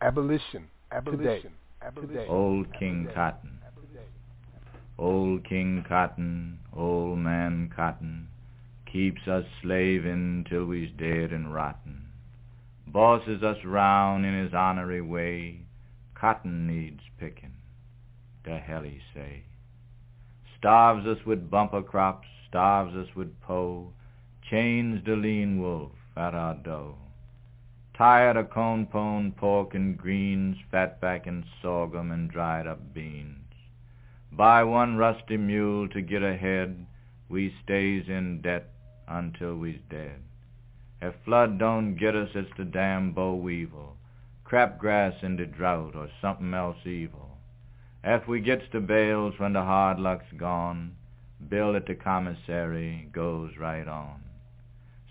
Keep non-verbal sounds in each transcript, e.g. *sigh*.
Abolition. Abolition. Abolition. Old King Cotton. Old King Cotton, old man Cotton, keeps us slavin' till we's dead and rotten. Bosses us round in his honorary way. Cotton needs pickin', the hell he say. Starves us with bumper crops, starves us with po, chains the lean wolf at our dough. Tired of corn pone, pork and greens, fatback and sorghum and dried up beans. Buy one rusty mule to get ahead, we stays in debt until we's dead. If flood don't get us, it's the damn boll weevil, crabgrass in the drought, or something else evil. If we gets the bales when the hard luck's gone, bill at the commissary goes right on.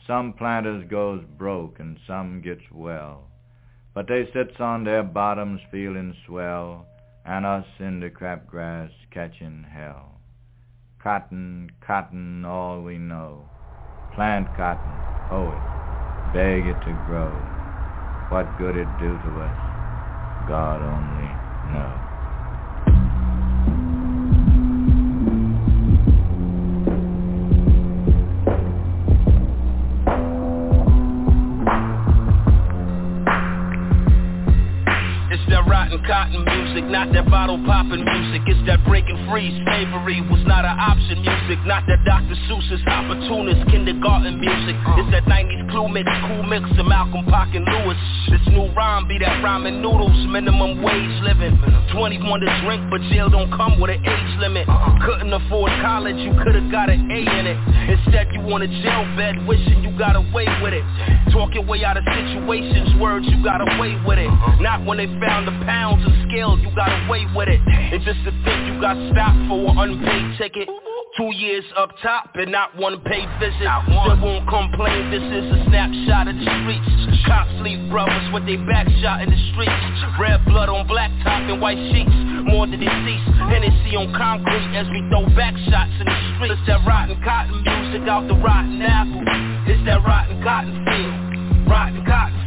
Some planters goes broke and some gets well, but they sits on their bottoms feelin' swell, and us in the crabgrass catchin' hell. Cotton, cotton, all we know. Plant cotton, hoe it, beg it to grow. What good it do to us, God only knows. Cotton music, not that bottle popping music. It's that breaking free. Slavery was not an option music, not that Dr. Seuss's opportunist kindergarten music. It's that 90s clue mix, cool mix of Malcolm Pac and Lewis. This new rhyme be that ramen noodles, minimum wage living. 21 to drink, but jail don't come with an age limit. Couldn't afford college, you could've got an A in it. Instead, you want a jail bed, wishing you got away with it. Talk your way out of situations, words you got away with it. Not when they found the pounds of scale, you got away with it. And just to think you got stopped for an unpaid ticket. Two years up top and not one paid visit. Still won't complain, this is a snapshot of the streets. Cops leave brothers with they back shot in the streets. Red blood on black top and white sheets. More than deceased. Hennessy on concrete as we throw back shots in the streets. It's that rotten cotton music out the rotten apple. It's that rotten cotton field. Rotten cotton. It's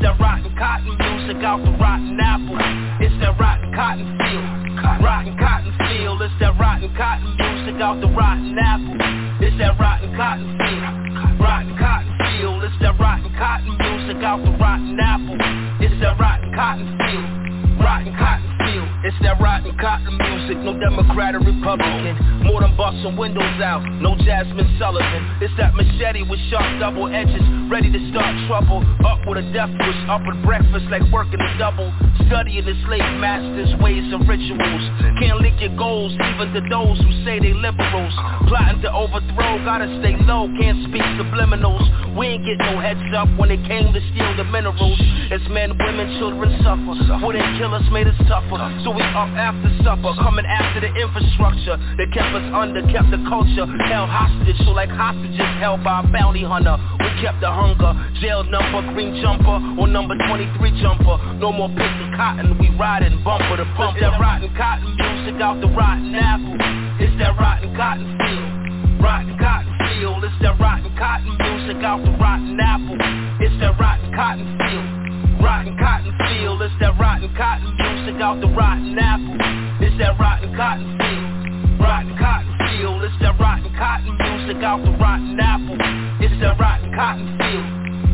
that rotten cotton music out the rotten apple. It's that rotten cotton field. Rotten cotton field. It's that rotten cotton music out the rotten apple. It's that rotten cotton field. Rotten cotton field. It's that rotten cotton music out the rotten apple. It's that rotten cotton field. Rotten cotton field. It's that rotten cotton music. No Democrat or Republican. More than busting windows out. No Jasmine Sullivan. It's that machete with sharp double edges. Ready to start trouble. Up with a death wish. Up at breakfast like working a double. Studying the slave masters' ways and rituals. Can't lick your goals even to those who say they liberals. Plotting to overthrow. Gotta stay low. Can't speak subliminals. We ain't get no heads up when it came to steal the minerals. As men, women, children suffer. Wouldn't kill us, made us tougher. We up after supper, coming after the infrastructure that kept us under, kept the culture held hostage. So like hostages held by a bounty hunter, we kept the hunger. Jail number, green jumper, or number 23 jumper. No more picking cotton, we riding bumper to. It's that rotten cotton music out the rotten apple. It's that rotten cotton field. Rotten cotton field, it's that rotten cotton music out the rotten apple. It's that rotten cotton field. Rotten cotton field, it's that rotten cotton music out the rotten apple. It's that rotten cotton field. Rotten cotton field, it's that rotten cotton music out the rotten apple. It's that rotten cotton field.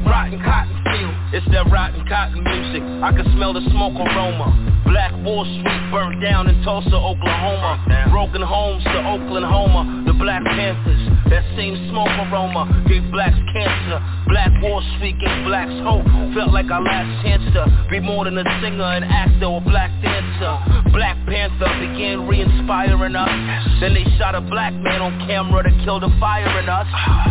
Rotten cotton field, it's that rotten cotton music. I can smell the smoke aroma. Black Wall Street burned down in Tulsa, Oklahoma. Broken homes to Oklahoma. The Black Panthers, that same smoke aroma gave blacks cancer. Black Wall Street gave blacks hope. Felt like our last chance to be more than a singer, an actor, or black dancer. Black Panther began re-inspiring us. Then they shot a black man on camera to kill the fire in us.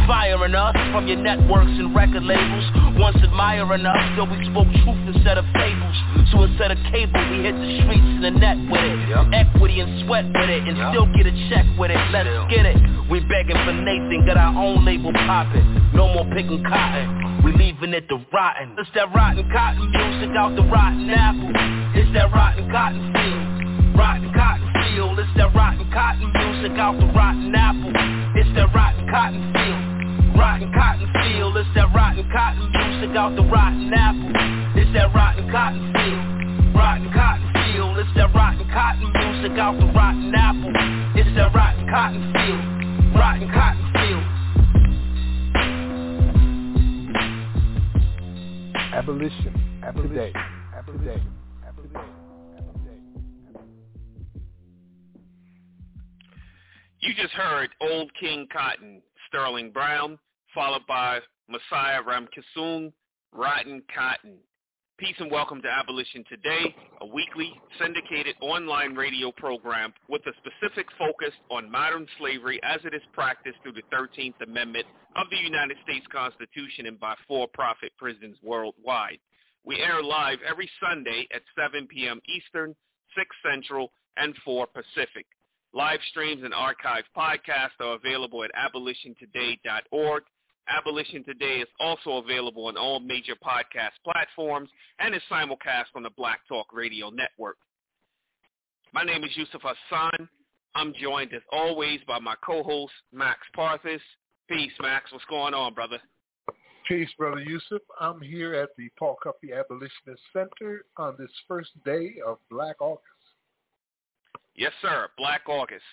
Firing us from your networks and record labels. Once admiring us, till we spoke truth instead of fables. So instead of cable, we hit the streets and the net with it. Equity and sweat with it, and still get a check with it. Let's get it. We begging for Nathan, got our own label poppin'. No more picking cotton. We leaving it to rotten. It's that rotten cotton music out the rotten apple. It's that rotten cotton field. Rotten cotton field. It's that rotten cotton music out the rotten apple. It's that rotten cotton field. Rotten cotton field. It's that rotten cotton music out the rotten apple. It's that rotten cotton field, rotten cotton field. It's that rotten cotton music out the rotten apple. It's that rotten cotton field, rotten cotton field. Abolition, abolition, today, abolition. You just heard Old King Cotton, Sterling Brown, followed by Messiah Ramkissoon, Rotten Cotton. Peace and welcome to Abolition Today, a weekly syndicated online radio program with a specific focus on modern slavery as it is practiced through the 13th Amendment of the United States Constitution and by for-profit prisons worldwide. We air live every Sunday at 7 p.m. Eastern, 6 Central, and 4 Pacific. Live streams and archived podcasts are available at abolitiontoday.org. Abolition Today is also available on all major podcast platforms and is simulcast on the Black Talk Radio Network. My name is Yusuf Hassan. I'm joined as always by my co-host Max Parthas. Peace, Max. What's going on, brother? Peace, Brother Yusuf. I'm here at the Paul Cuffe Abolitionist Center on this first day of Black August. Yes, sir. Black August.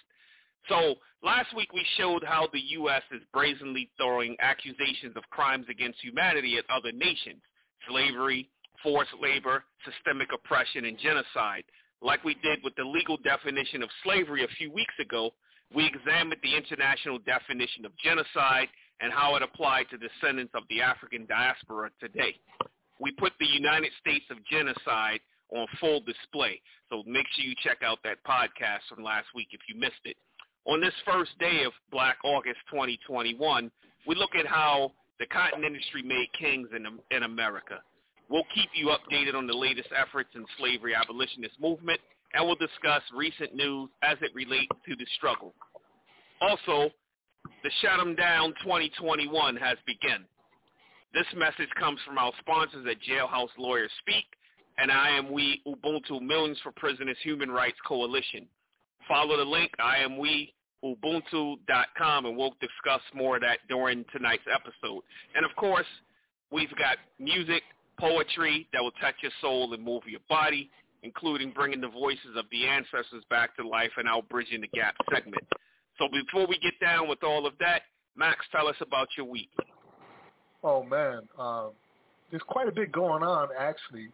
So last week we showed how the U.S. is brazenly throwing accusations of crimes against humanity at other nations, slavery, forced labor, systemic oppression, and genocide. Like we did with the legal definition of slavery a few weeks ago, we examined the international definition of genocide and how it applied to descendants of the African diaspora today. We put the United States of genocide on full display. So make sure you check out that podcast from last week if you missed it. On this first day of Black August 2021, we look at how the cotton industry made kings in, in America. We'll keep you updated on the latest efforts in slavery abolitionist movement, and we'll discuss recent news as it relates to the struggle. Also, the Shut 'em Down 2021 has begun. This message comes from our sponsors at Jailhouse Lawyers Speak, and I am we Ubuntu Millions for Prisoners Human Rights Coalition. Follow the link, I am we ubuntu.com and we'll discuss more of that during tonight's episode. And of course, we've got music, poetry that will touch your soul and move your body, including bringing the voices of the ancestors back to life in our Bridging the Gap segment. So before we get down with all of that, Max, tell us about your week. Oh, man. Um, there's quite a bit going on, actually.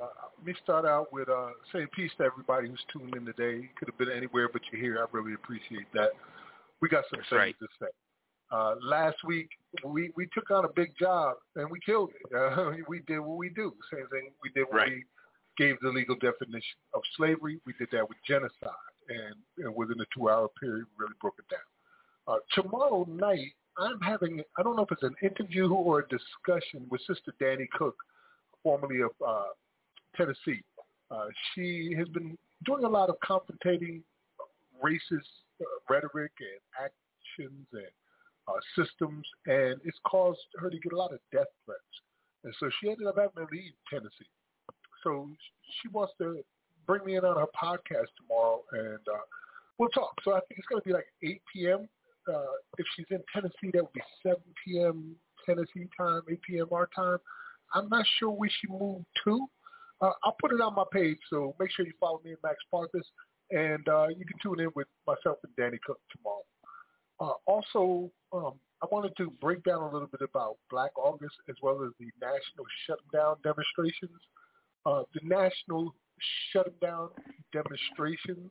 Uh, let me start out with uh, saying peace to everybody who's tuned in today. Could have been anywhere, but you're here. I really appreciate that. We got some That's things right. to say. Uh, last week, we, we took on a big job and we killed it. *laughs* Uh, we did what we do. Same thing we did when Right. we gave the legal definition of slavery. We did that with genocide. And, and within a two-hour period, we really broke it down. Uh, tomorrow night, I'm having, I don't know if it's an interview or a discussion with Sister Danny Cook, formerly of uh, Tennessee. Uh, she has been doing a lot of confrontating racist uh, rhetoric and actions and uh, systems, and it's caused her to get a lot of death threats. And so she ended up having to leave Tennessee. So she wants to bring me in on her podcast tomorrow, and uh, we'll talk. So I think it's going to be like 8 p.m. Uh, if she's in Tennessee, that would be 7 p.m. Tennessee time, 8 p.m. our time. I'm not sure where she moved to. Uh, I'll put it on my page, so make sure you follow me at Max Parthas, and uh, you can tune in with myself and Danny Cook tomorrow. Uh, also, um, I wanted to break down a little bit about Black August as well as the national shutdown demonstrations. Uh, the national shutdown demonstrations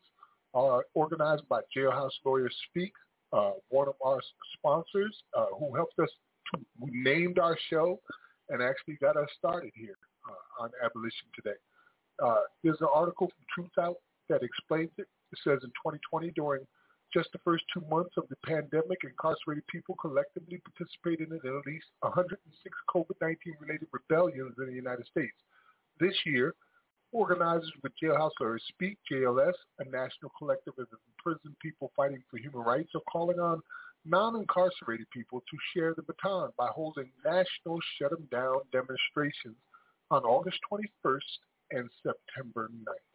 are organized by Jailhouse Lawyers Speak, uh, one of our sponsors uh, who helped us, to, who named our show and actually got us started here uh, on Abolition Today. Uh, there's an article from Truthout that explains it. It says in 2020, during just the first two months of the pandemic, incarcerated people collectively participated in at least 106 COVID-19 related rebellions in the United States. This year, organizers with Jailhouse Lawyers Speak, JLS, a national collective of imprisoned people fighting for human rights, are calling on non-incarcerated people to share the baton by holding national shut 'em down demonstrations on August 21st and September 9th.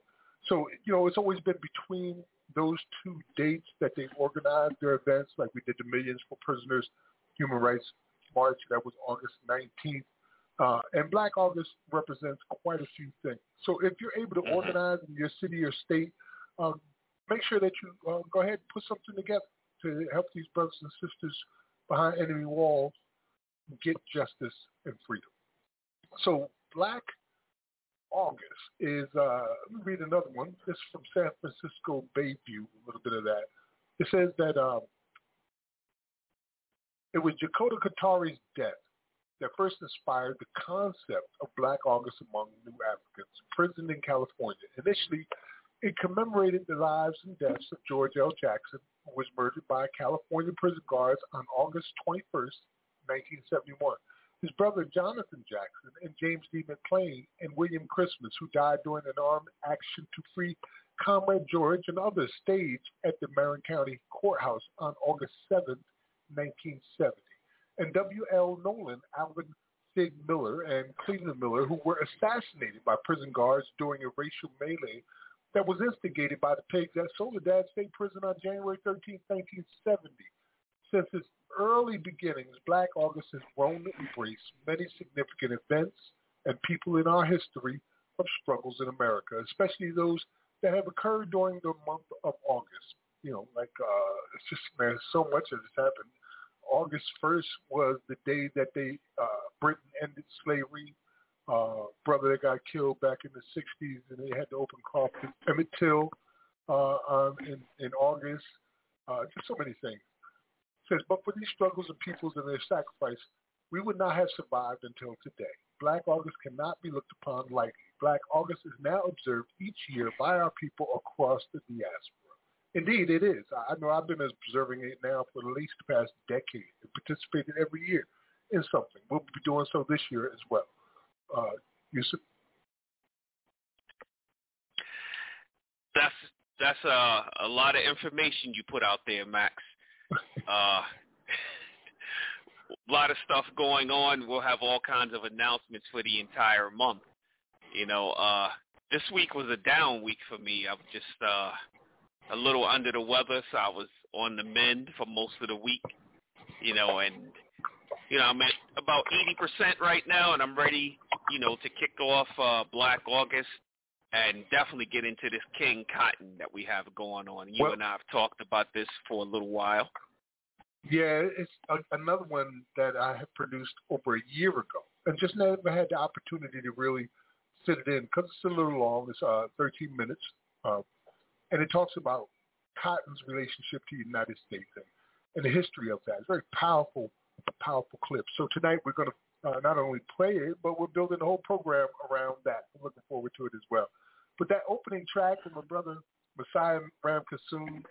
So, you know, it's always been between those two dates that they organized their events, like we did the Millions for Prisoners Human Rights March, that was August 19th. Uh, and Black August represents quite a few things. So if you're able to mm-hmm. organize in your city or state, um, make sure that you uh, go ahead and put something together to help these brothers and sisters behind enemy walls get justice and freedom. So Black August is, uh, let me read another one. This is from San Francisco Bayview, a little bit of that. It says that um, it was Jakarta Katari's death that first inspired the concept of Black August among New Africans imprisoned in California. Initially, it commemorated the lives and deaths of George L. Jackson, who was murdered by California prison guards on August 21st, 1971. His brother Jonathan Jackson and James D. McClain and William Christmas, who died during an armed action to free Comrade George and others, staged at the Marin County Courthouse on August 7, 1970. And W.L. Nolan, Alvin Sig Miller, and Cleveland Miller, who were assassinated by prison guards during a racial melee that was instigated by the pigs at Soledad State Prison on January 13, 1970. Since its early beginnings, Black August has grown to embrace many significant events and people in our history of struggles in America, especially those that have occurred during the month of August. You know, like uh, it's just man, so much has happened. August 1st was the day that they uh, Britain ended slavery. Uh, brother that got killed back in the 60s, and they had to open coffin. Emmett Till uh, um, in in August. Uh, just so many things says, but for these struggles of peoples and their sacrifice, we would not have survived until today. Black August cannot be looked upon lightly. Black August is now observed each year by our people across the diaspora. Indeed, it is. I know I've been observing it now for at least the past decade and participated every year in something. We'll be doing so this year as well. Uh, Yusuf? That's that's uh, a lot of information you put out there, Max. Uh, a *laughs* lot of stuff going on. We'll have all kinds of announcements for the entire month. You know, uh, this week was a down week for me. I was just uh, a little under the weather, so I was on the mend for most of the week. You know, and you know I'm at about 80% right now, and I'm ready. You know, to kick off uh, Black August and definitely get into this King Cotton that we have going on. You well, and I have talked about this for a little while. Yeah, it's a, another one that I have produced over a year ago, and just never had the opportunity to really sit it in because it's a little long. It's uh, 13 minutes, uh, and it talks about Cotton's relationship to the United States and, and the history of that. It's very powerful, powerful clip. So tonight we're going to uh, not only play it, but we're building a whole program around that. I'm looking forward to it as well. But that opening track from my brother Messiah Ramkissoon,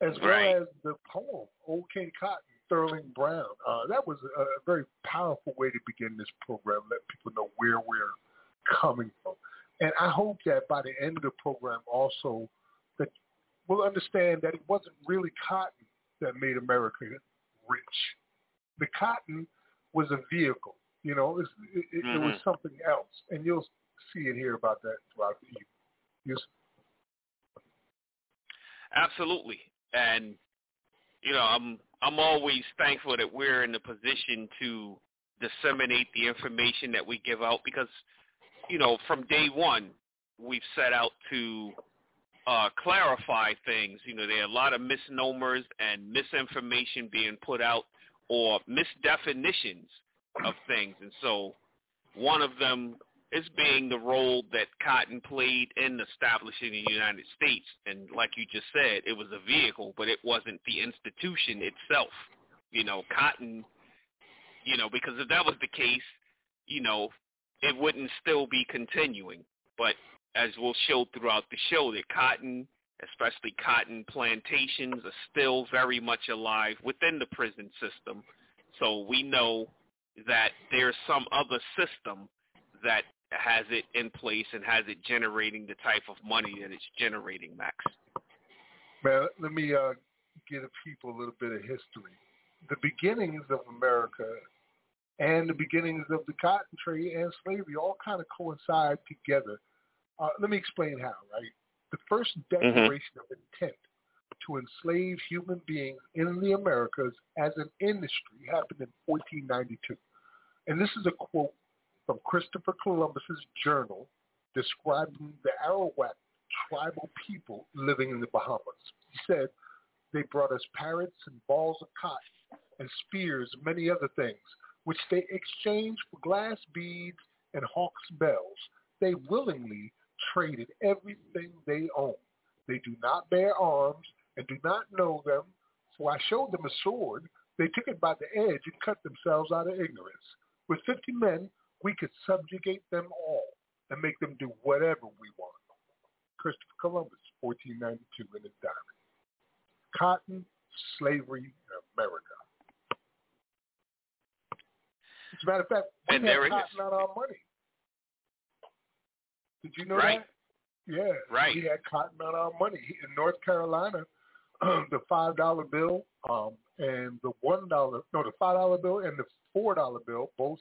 as right. well as the poem Old King Cotton, Sterling Brown, uh, that was a very powerful way to begin this program. Let people know where we're coming from, and I hope that by the end of the program, also that we'll understand that it wasn't really cotton that made America rich. The cotton was a vehicle. You know, it, it, mm-hmm. it was mm-hmm. something else, and you'll see and hear about that throughout the evening. Yes. Absolutely, and you know, I'm I'm always thankful that we're in the position to disseminate the information that we give out because, you know, from day one, we've set out to uh, clarify things. You know, there are a lot of misnomers and misinformation being put out or misdefinitions of things. And so one of them is being the role that Cotton played in establishing the United States. And like you just said, it was a vehicle, but it wasn't the institution itself. You know, Cotton, you know, because if that was the case, you know, it wouldn't still be continuing. But as we'll show throughout the show, that Cotton, especially cotton plantations, are still very much alive within the prison system. So we know that there's some other system that has it in place and has it generating the type of money that it's generating, Max. Man, let me uh, give people a little bit of history. The beginnings of America and the beginnings of the cotton trade and slavery all kind of coincide together. Uh, let me explain how, right? The first mm-hmm. declaration mm-hmm. of intent to enslave human beings in the Americas as an industry happened in 1492. And this is a quote from Christopher Columbus's journal describing the Arawak tribal people living in the Bahamas. He said, they brought us parrots and balls of cotton and spears and many other things, which they exchanged for glass beads and hawk's bells. They willingly traded everything they own. They do not bear arms and do not know them, so I showed them a sword. They took it by the edge and cut themselves out of ignorance. With 50 men, we could subjugate them all and make them do whatever we want. Christopher Columbus, 1492 in his diary. Cotton, slavery in America. As a matter of fact, we and had cotton on our money. Did you know Right. that? Yeah. Right. We had cotton on our money. In North Carolina, *clears throat* the five dollar bill um, and the one dollar no, the five dollar bill and the four dollar bill both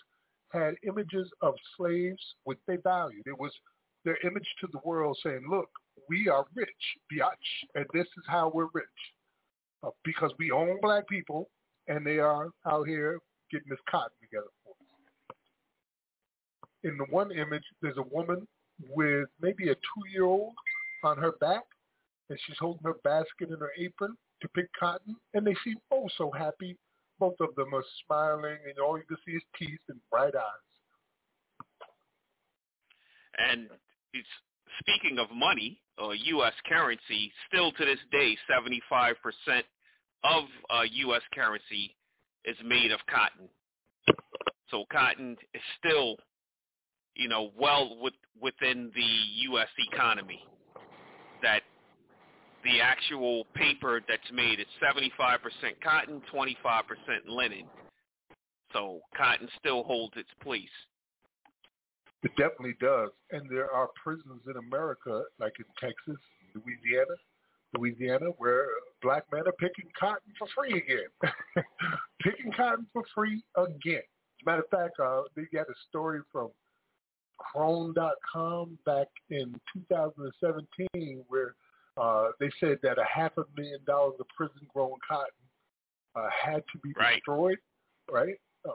had images of slaves which they valued. It was their image to the world saying, Look, we are rich, biatch, and this is how we're rich. Uh, because we own black people and they are out here getting this cotton together for us. In the one image, there's a woman with maybe a two-year-old on her back, and she's holding her basket in her apron to pick cotton, and they seem oh so happy. Both of them are smiling, and all you can see is teeth and bright eyes. And it's speaking of money, uh, U.S. currency, still to this day, 75% of uh, U.S. currency is made of cotton. So cotton is still, you know, well with, within the U.S. economy. That the actual paper that's made is 75% cotton, 25% linen. So cotton still holds its place. It definitely does. And there are prisons in America, like in Texas, Louisiana, Louisiana, where black men are picking cotton for free again. *laughs* picking cotton for free again. As a matter of fact, uh, they got a story from Chrome.com back in 2017 where uh, they said that a half a million dollars of prison-grown cotton uh, had to be Right. destroyed, right? Uh,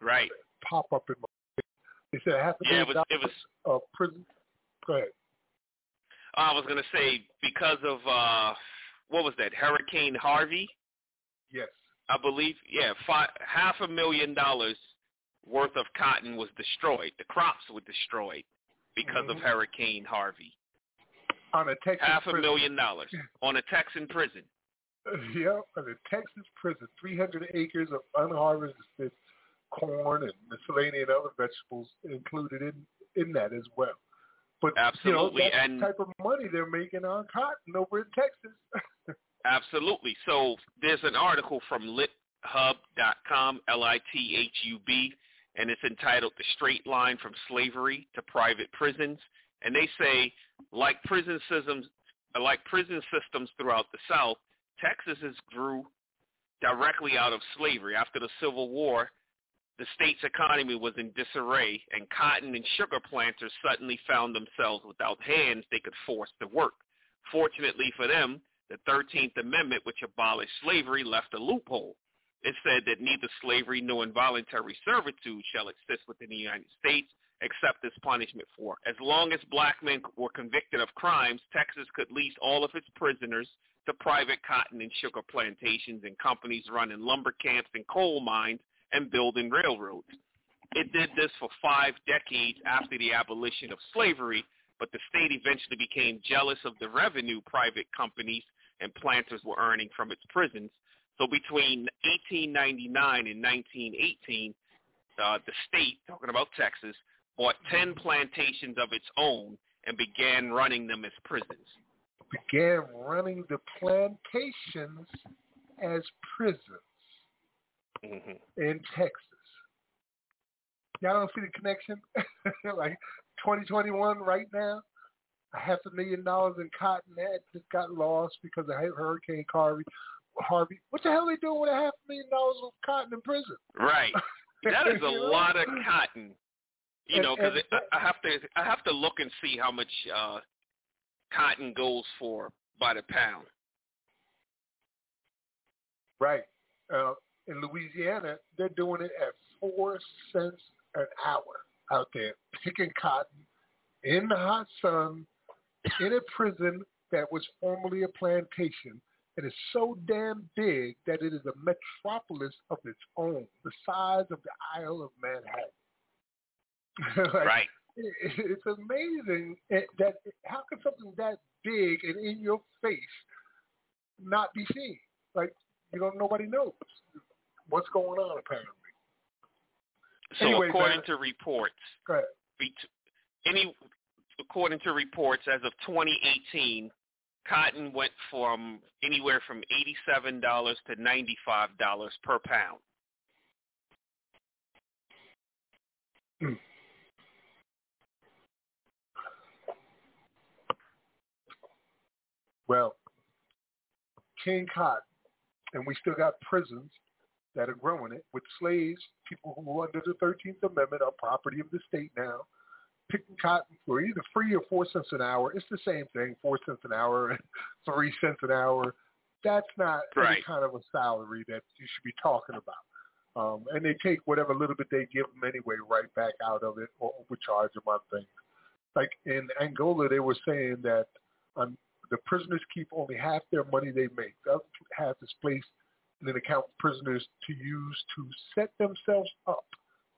Right. pop up in my they said half a Yeah, million it was. dollars It was. of prison. Go ahead. I was gonna say because of uh, what was that? Hurricane Harvey, Yes. I believe. Yeah, fi half a million dollars worth of cotton was destroyed. The crops were destroyed because of Mhm. Hurricane Harvey. On a Texas Half a prison. million dollars *laughs* on a Texan prison. Yeah, on a Texas prison, 300 acres of unharvested corn and miscellaneous other vegetables included in in that as well. But Absolutely, you know, that's and- the type of money they're making on cotton over in Texas. *laughs* Absolutely. So there's an article from lithub.com, L-I-T-H-U-B, and it's entitled The Straight Line from Slavery to Private Prisons. And they say, like prison systems, like prison systems throughout the South, Texas grew directly out of slavery. After the Civil War, the state's economy was in disarray, and cotton and sugar planters suddenly found themselves without hands they could force to work. Fortunately for them, the 13th Amendment, which abolished slavery, left a loophole. It said that neither slavery nor involuntary servitude shall exist within the United States except as punishment for. As long as black men were convicted of crimes, Texas could lease all of its prisoners to private cotton and sugar plantations and companies running lumber camps and coal mines and building railroads. It did this for five decades after the abolition of slavery, but the state eventually became jealous of the revenue private companies and planters were earning from its prisons. So between 1899 and 1918, uh, the state, talking about Texas, bought 10 plantations of its own and began running them as prisons. Began running the plantations as prisons hmm in Texas. Y'all don't see the connection? *laughs* like 2021 right now, a half a million dollars in cotton that just got lost because of Hurricane Harvey. Harvey, what the hell are they doing with a half a million dollars of cotton in prison? Right. That is a *laughs* lot of cotton. You And- know, because I, I have to I have to look and see how much uh, cotton goes for by the pound. Right. Uh, in Louisiana, they're doing it at four cents an hour. out there picking cotton in the hot sun in a prison that was formerly a plantation and is so damn big that it is a metropolis of its own, the size of the Isle of Manhattan. *laughs* like, right. it's amazing that how can something that big and in your face not be seen? Like you know, nobody knows what's going on apparently. So Anyways, according man, to reports, go ahead. any according to reports as of 2018, cotton went from anywhere from $87 to $95 per pound. Well, King Cotton, and we still got prisons that are growing it with slaves, people who under the 13th Amendment are property of the state now, picking cotton for either free or four cents an hour. It's the same thing, four cents an hour, *laughs* three cents an hour. That's not right. any kind of a salary that you should be talking about. Um, and they take whatever little bit they give them anyway right back out of it or overcharge them on things. Like in Angola, they were saying that um, the prisoners keep only half their money they make. The other half is placed in an account for prisoners to use to set themselves up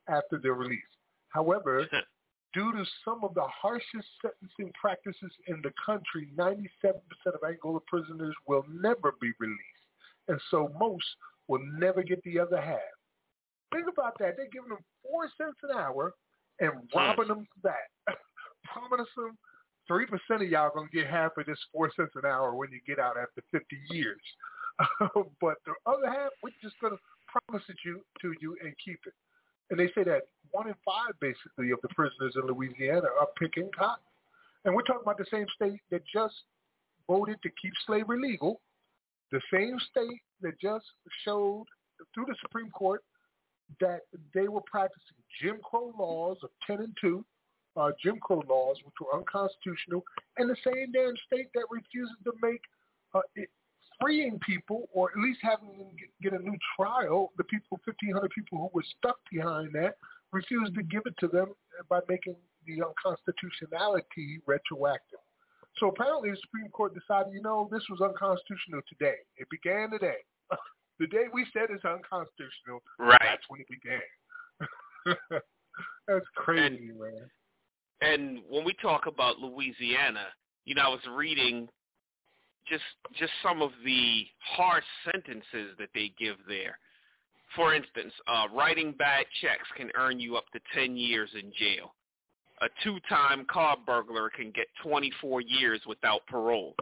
after their release. However, *laughs* due to some of the harshest sentencing practices in the country, 97% of Angola prisoners will never be released. And so most will never get the other half. Think about that. They're giving them four cents an hour and robbing them that. *laughs* Promise them 3% of y'all going to get half of this four cents an hour when you get out after 50 years. *laughs* but the other half, we're just going to promise it you to you and keep it. And they say that one in five, basically, of the prisoners in Louisiana are picking cotton. And we're talking about the same state that just voted to keep slavery legal, the same state that just showed through the Supreme Court that they were practicing Jim Crow laws of 10 and 2, uh, Jim Crow laws, which were unconstitutional, and the same damn state that refuses to make uh, it, freeing people, or at least having them get, get a new trial, the people, 1,500 people who were stuck behind that, refused to give it to them by making the unconstitutionality retroactive. So apparently the Supreme Court decided, you know, this was unconstitutional today. It began today. *laughs* the day we said it's unconstitutional, right. that's when it began. *laughs* that's crazy, and, man. And when we talk about Louisiana, you know, I was reading just just some of the harsh sentences that they give there. For instance, uh, writing bad checks can earn you up to 10 years in jail. A two-time car burglar can get 24 years without parole.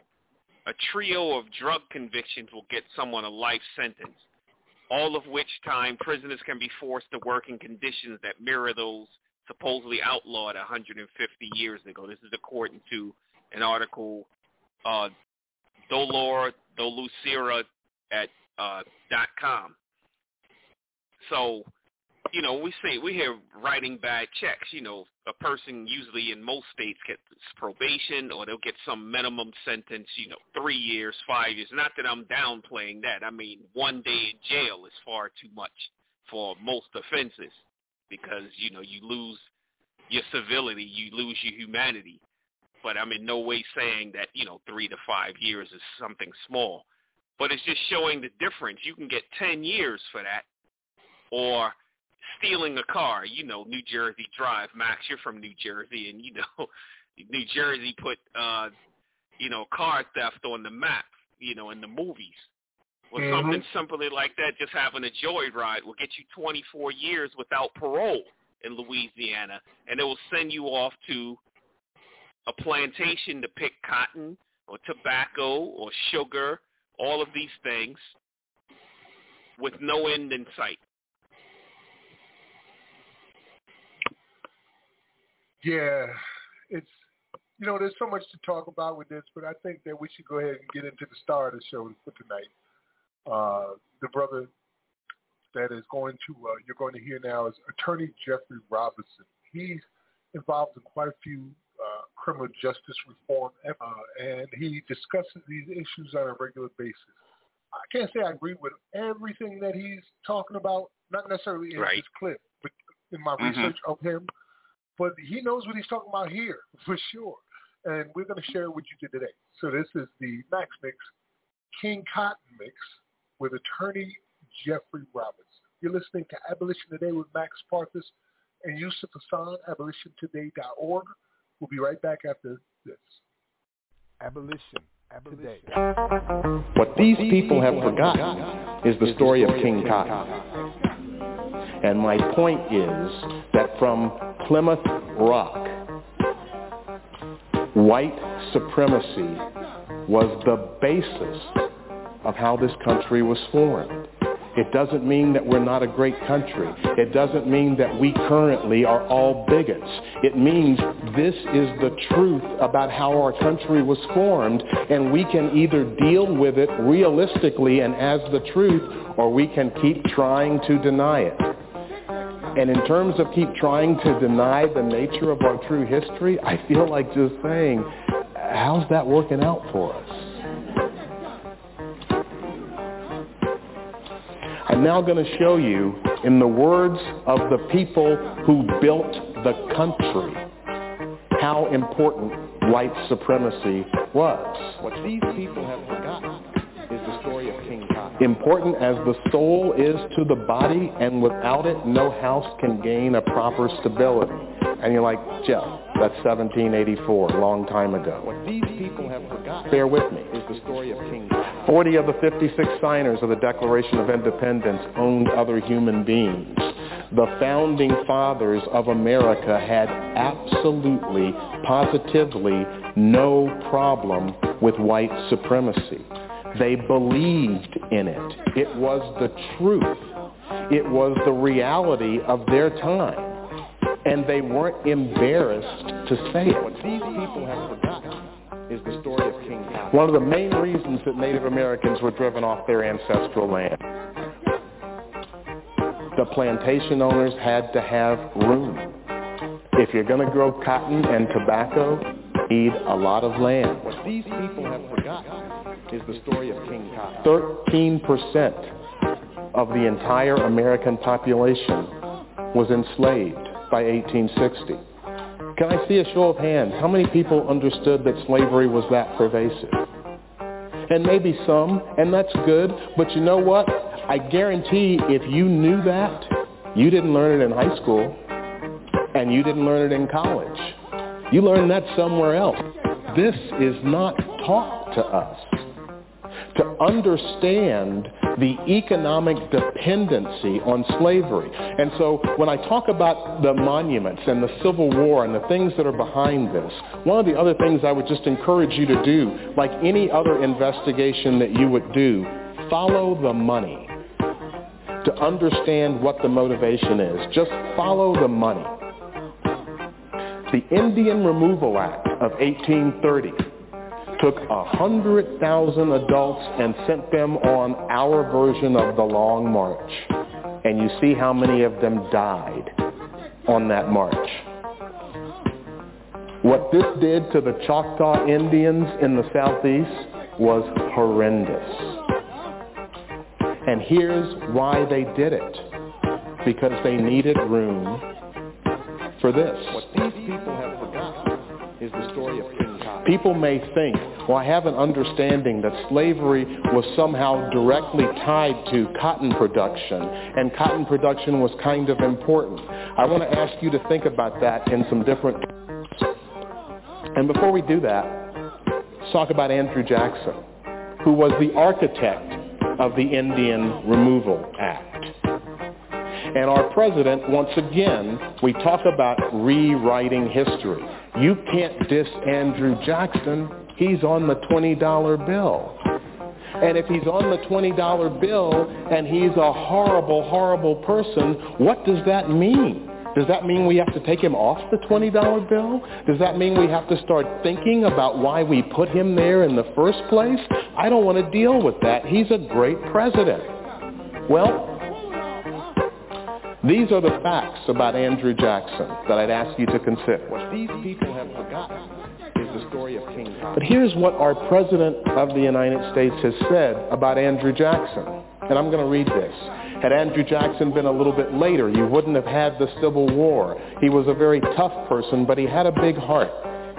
A trio of drug convictions will get someone a life sentence, all of which time prisoners can be forced to work in conditions that mirror those supposedly outlawed 150 years ago. This is according to an article uh, Dolor Dolucira at uh, dot com. So, you know, we say we hear writing bad checks. You know, a person usually in most states gets probation or they'll get some minimum sentence. You know, three years, five years. Not that I'm downplaying that. I mean, one day in jail is far too much for most offenses because you know you lose your civility, you lose your humanity but I'm in no way saying that, you know, three to five years is something small. But it's just showing the difference. You can get 10 years for that or stealing a car, you know, New Jersey Drive. Max, you're from New Jersey, and, you know, *laughs* New Jersey put, uh, you know, car theft on the map, you know, in the movies. Well, mm-hmm. something simply like that, just having a joyride will get you 24 years without parole in Louisiana, and it will send you off to a plantation to pick cotton or tobacco or sugar, all of these things with no end in sight. Yeah, it's you know there's so much to talk about with this, but I think that we should go ahead and get into the star of the show for tonight. Uh, the brother that is going to uh, you're going to hear now is Attorney Jeffrey Robinson. He's involved in quite a few criminal justice reform, uh, and he discusses these issues on a regular basis. I can't say I agree with everything that he's talking about, not necessarily in right. this clip, but in my mm-hmm. research of him. but he knows what he's talking about here *laughs* for sure. And we're going to share it with you today. So this is the Max Mix King Cotton Mix with attorney Jeffrey Robinson. You're listening to Abolition Today with Max Parthas and Yusuf Hassan, abolitiontoday.org. We'll be right back after this. Abolition. Abolition. What these people have forgotten is the story of King Cotton. And my point is that from Plymouth Rock, white supremacy was the basis of how this country was formed. It doesn't mean that we're not a great country. It doesn't mean that we currently are all bigots. It means this is the truth about how our country was formed, and we can either deal with it realistically and as the truth, or we can keep trying to deny it. And in terms of keep trying to deny the nature of our true history, I feel like just saying, how's that working out for us? I'm now going to show you, in the words of the people who built the country, how important white supremacy was. What these people have forgotten is the story of King Cotton. Important as the soul is to the body, and without it, no house can gain a proper stability. And you're like, Jeff, that's 1784, a long time ago. What these people have forgotten, bear with me, 40 of the 56 signers of the Declaration of Independence owned other human beings. The founding fathers of America had absolutely, positively no problem with white supremacy. They believed in it. It was the truth. It was the reality of their time. And they weren't embarrassed to say it. What these people have forgotten is the story. One of the main reasons that Native Americans were driven off their ancestral land. The plantation owners had to have room. If you're going to grow cotton and tobacco, need a lot of land. What these people have forgotten is the story of King Cotton. 13% of the entire American population was enslaved by 1860. Can I see a show of hands? How many people understood that slavery was that pervasive? And maybe some, and that's good, but you know what? I guarantee if you knew that, you didn't learn it in high school, and you didn't learn it in college. You learned that somewhere else. This is not taught to us. To understand the economic dependency on slavery. And so when I talk about the monuments and the Civil War and the things that are behind this, one of the other things I would just encourage you to do, like any other investigation that you would do, follow the money to understand what the motivation is. Just follow the money. The Indian Removal Act of 1830 took 100,000 adults and sent them on our version of the Long March. And you see how many of them died on that march. What this did to the Choctaw Indians in the southeast was horrendous. And here's why they did it. Because they needed room for this. What these people have forgotten is the story of. People may think, well, I have an understanding that slavery was somehow directly tied to cotton production, and cotton production was kind of important. I want to ask you to think about that in some different and before we do that, let's talk about Andrew Jackson, who was the architect of the Indian Removal Act. And our president, once again, we talk about rewriting history. You can't diss Andrew Jackson. He's on the $20 bill. And if he's on the $20 bill and he's a horrible, horrible person, what does that mean? Does that mean we have to take him off the $20 bill? Does that mean we have to start thinking about why we put him there in the first place? I don't want to deal with that. He's a great president. Well, these are the facts about Andrew Jackson that I'd ask you to consider. What these people have forgotten is the story of King. But here's what our President of the United States has said about Andrew Jackson. And I'm going to read this. Had Andrew Jackson been a little bit later, you wouldn't have had the Civil War. He was a very tough person, but he had a big heart.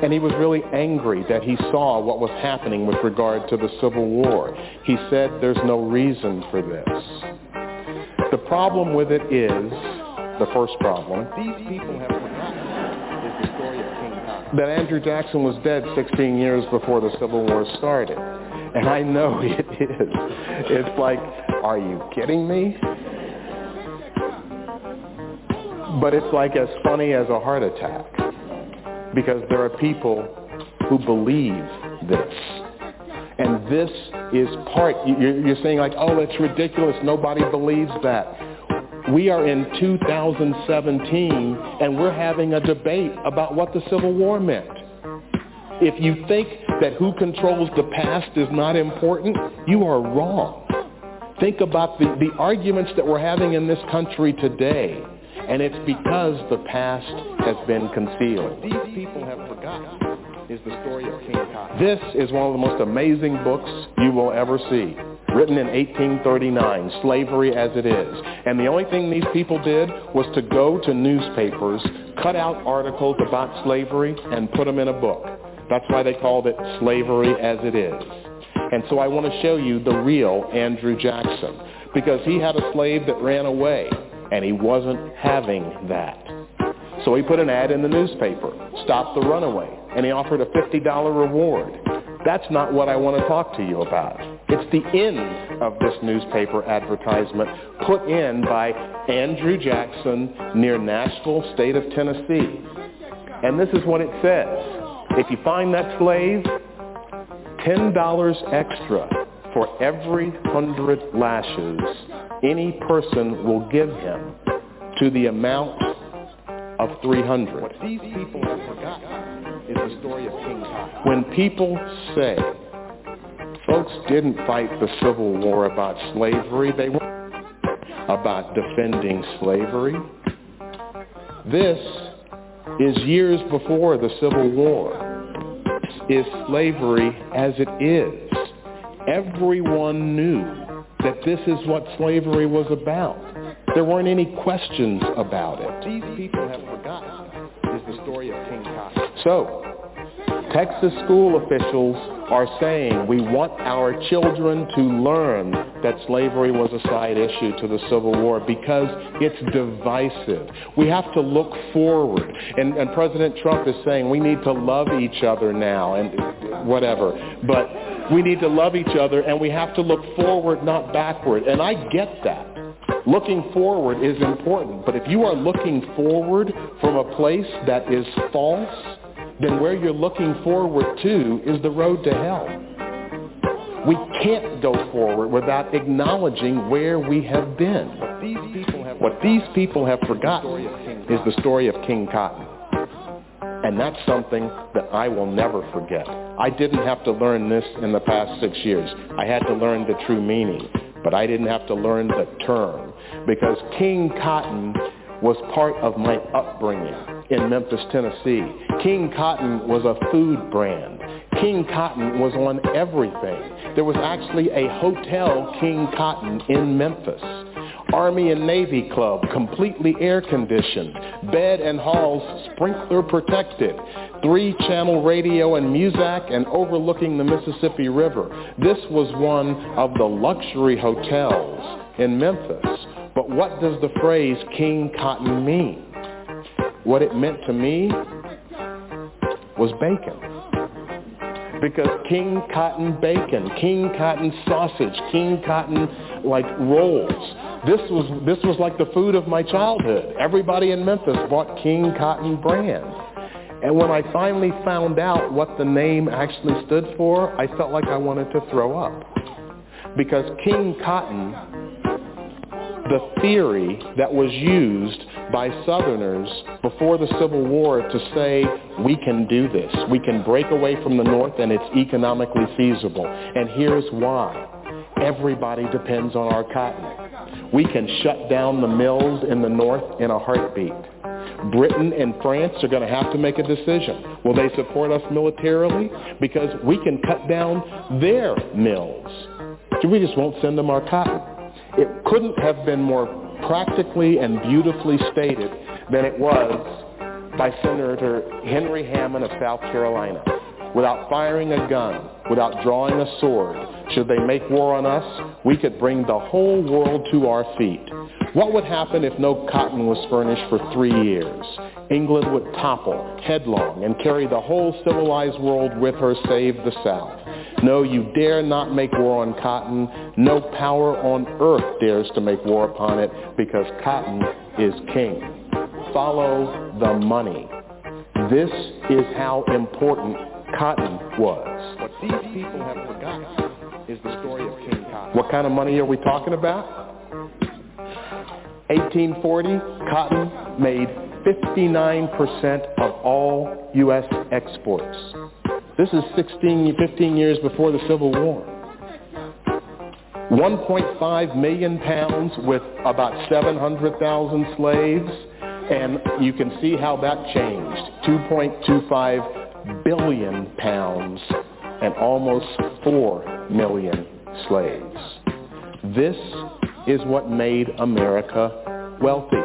And he was really angry that he saw what was happening with regard to the Civil War. He said, there's no reason for this. The problem with it is, the first problem, these people have forgotten the story of King Kong. That Andrew Jackson was dead 16 years before the Civil War started. And I know *laughs* it is. It's like, are you kidding me? But it's like as funny as a heart attack because there are people who believe this. And this is part, you're saying like, oh, it's ridiculous. Nobody believes that. We are in 2017 and we're having a debate about what the Civil War meant. If you think that who controls the past is not important, you are wrong. Think about the, the arguments that we're having in this country today and it's because the past has been concealed. These people have forgotten is the story of King. This is one of the most amazing books you will ever see. Written in 1839, Slavery as It Is. And the only thing these people did was to go to newspapers, cut out articles about slavery, and put them in a book. That's why they called it Slavery as It Is. And so I want to show you the real Andrew Jackson because he had a slave that ran away and he wasn't having that. So he put an ad in the newspaper, stop the runaway, and he offered a $50 reward. That's not what I want to talk to you about. It's the end of this newspaper advertisement put in by Andrew Jackson near Nashville, state of Tennessee. And this is what it says. If you find that slave, $10 extra for every hundred lashes any person will give him to the amount of 300. What these people have forgotten is the story of King. When people say folks didn't fight the Civil War about slavery, they were about defending slavery. This is years before the Civil War. This is slavery as it is. Everyone knew that this is what slavery was about. There weren't any questions about it. These people have forgotten is the story of King Cotton. So, Texas school officials are saying we want our children to learn that slavery was a side issue to the Civil War because it's divisive. We have to look forward. And, and President Trump is saying we need to love each other now and whatever. But we need to love each other and we have to look forward, not backward. And I get that. Looking forward is important. But if you are looking forward from a place that is false, then where you're looking forward to is the road to hell. We can't go forward without acknowledging where we have been. What these people have forgotten is the story of King Cotton. And that's something that I will never forget. I didn't have to learn this in the past six years. I had to learn the true meaning, but I didn't have to learn the term because King Cotton was part of my upbringing in Memphis, Tennessee. King Cotton was a food brand. King Cotton was on everything. There was actually a hotel King Cotton in Memphis. Army and Navy Club, completely air conditioned, bed and halls sprinkler protected, three channel radio and Muzak and overlooking the Mississippi River. This was one of the luxury hotels in Memphis. But what does the phrase King Cotton mean? What it meant to me was bacon because King Cotton bacon, King Cotton sausage, King Cotton like rolls, this was, this was like the food of my childhood. Everybody in Memphis bought King Cotton brand. And when I finally found out what the name actually stood for, I felt like I wanted to throw up. Because King Cotton, the theory that was used by Southerners before the Civil War to say, we can do this. We can break away from the North and it's economically feasible. And here's why. Everybody depends on our cotton. We can shut down the mills in the north in a heartbeat. Britain and France are going to have to make a decision. Will they support us militarily? Because we can cut down their mills. We just won't send them our cotton. It couldn't have been more practically and beautifully stated than it was by Senator Henry Hammond of South Carolina. Without firing a gun, without drawing a sword, should they make war on us, we could bring the whole world to our feet. What would happen if no cotton was furnished for three years? England would topple headlong and carry the whole civilized world with her save the South. No, you dare not make war on cotton. No power on earth dares to make war upon it because cotton is king. Follow the money. This is how important cotton was. What these people have forgotten is the story of King Cotton. What kind of money are we talking about? 1840, cotton made 59% of all U.S. exports. This is 16, 15 years before the Civil War. 1.5 million pounds with about 700,000 slaves, and you can see how that changed. 2.25 billion pounds and almost 4 million slaves. This is what made America wealthy.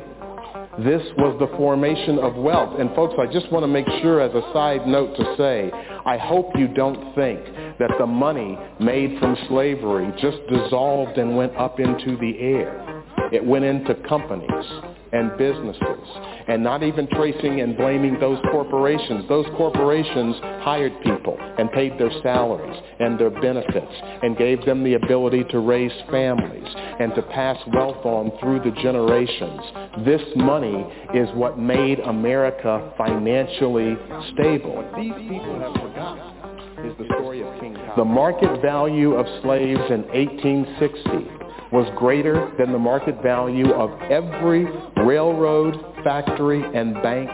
This was the formation of wealth. And folks, I just want to make sure as a side note to say, I hope you don't think that the money made from slavery just dissolved and went up into the air. It went into companies and businesses and not even tracing and blaming those corporations. Those corporations hired people and paid their salaries and their benefits and gave them the ability to raise families and to pass wealth on through the generations. This money is what made America financially stable. What these people have forgotten is the story of King Cotton. The market value of slaves in 1860 was greater than the market value of every railroad, factory, and bank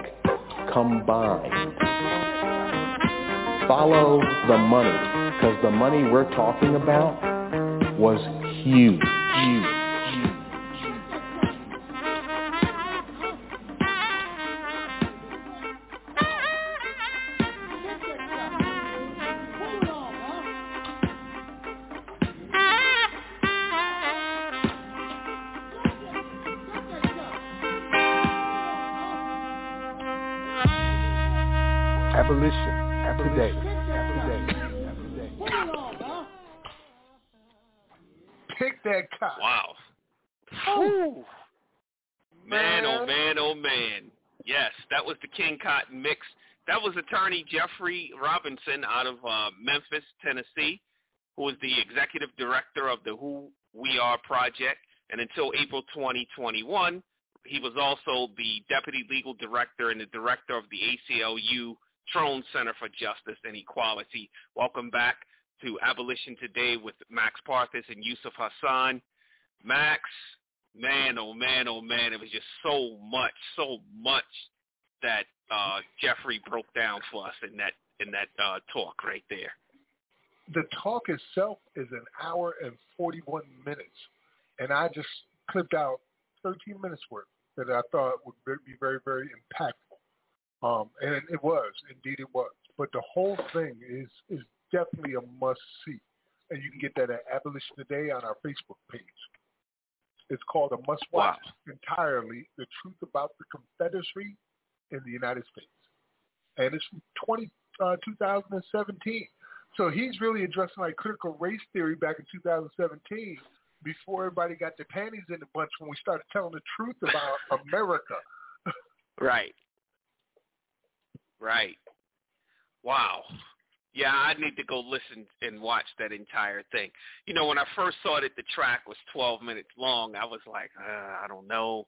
combined. Follow the money, because the money we're talking about was huge, huge. King Cotton mix. That was attorney Jeffrey Robinson out of uh, Memphis, Tennessee, who is the executive director of the Who We Are Project. And until April 2021, he was also the deputy legal director and the director of the ACLU Trone Center for Justice and Equality. Welcome back to Abolition Today with Max Parthas and Yusuf Hassan. Max, man, oh man, oh man, it was just so much, so much that uh, Jeffrey broke down for us in that in that uh, talk right there. The talk itself is an hour and 41 minutes, and I just clipped out 13 minutes worth that I thought would be very, very impactful. Um, and it was, indeed it was. But the whole thing is is definitely a must see, and you can get that at Abolition Today on our Facebook page. It's called a must watch wow. entirely: the truth about the Confederacy in the United States. And it's from 20, uh, 2017. So he's really addressing like critical race theory back in 2017 before everybody got their panties in a bunch when we started telling the truth about *laughs* America. right. Right. Wow. Yeah, I need to go listen and watch that entire thing. You know, when I first saw that the track was 12 minutes long, I was like, uh, I don't know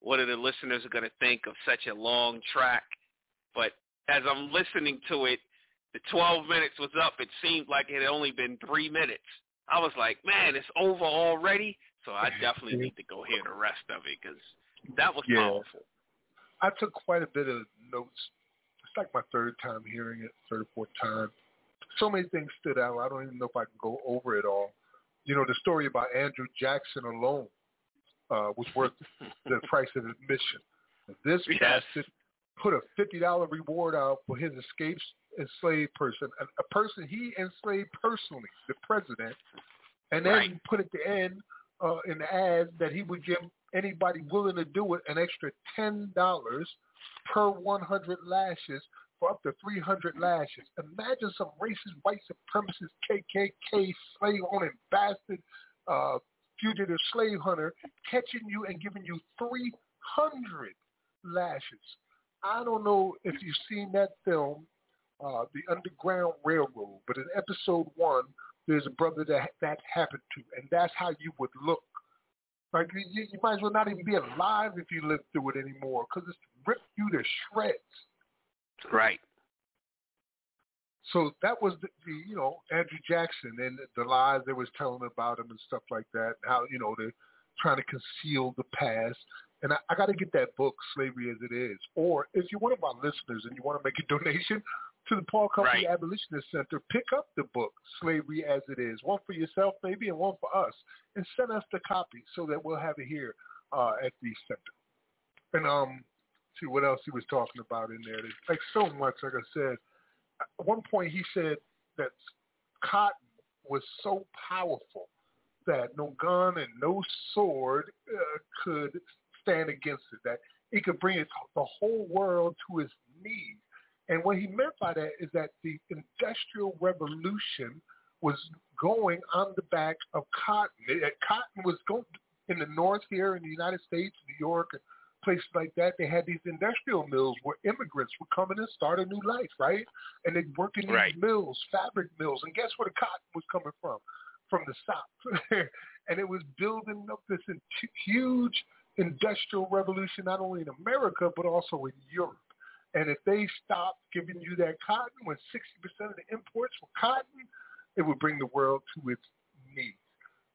what are the listeners going to think of such a long track? But as I'm listening to it, the 12 minutes was up. It seemed like it had only been three minutes. I was like, man, it's over already. So I *laughs* definitely need to go hear the rest of it because that was yeah. powerful. I took quite a bit of notes. It's like my third time hearing it, third or fourth time. So many things stood out. I don't even know if I can go over it all. You know, the story about Andrew Jackson alone uh, was worth the *laughs* price of admission. This yes. bastard put a fifty dollar reward out for his escaped enslaved person, a, a person he enslaved personally, the president, and then right. put at the end uh, in the ads that he would give anybody willing to do it an extra ten dollars per 100 lashes for up to 300 lashes. Imagine some racist, white supremacist, KKK, slave-owning bastard, uh, fugitive slave hunter catching you and giving you 300 lashes. I don't know if you've seen that film, uh, The Underground Railroad, but in episode one, there's a brother that that happened to, and that's how you would look. Like you, you might as well not even be alive if you live through it anymore, because it's ripped you to shreds. Right. So that was the, the you know Andrew Jackson and the lies they was telling about him and stuff like that. And how you know they're trying to conceal the past. And I, I got to get that book, Slavery as It Is. Or if you're one of our listeners and you want to make a *laughs* donation to the Paul Company right. Abolitionist Center, pick up the book, Slavery as It Is. One for yourself maybe and one for us. And send us the copy so that we'll have it here uh, at the center. And um, see what else he was talking about in there. There's like so much, like I said. At one point he said that cotton was so powerful that no gun and no sword uh, could stand against it, that it could bring it, the whole world to its knees. And what he meant by that is that the industrial revolution was going on the back of cotton. It, cotton was going in the north here in the United States, New York, places like that. They had these industrial mills where immigrants would come in and start a new life, right? And they'd work in these right. mills, fabric mills. And guess where the cotton was coming from? From the south. *laughs* and it was building up this huge industrial revolution, not only in America, but also in Europe. And if they stopped giving you that cotton, when 60% of the imports were cotton, it would bring the world to its knees.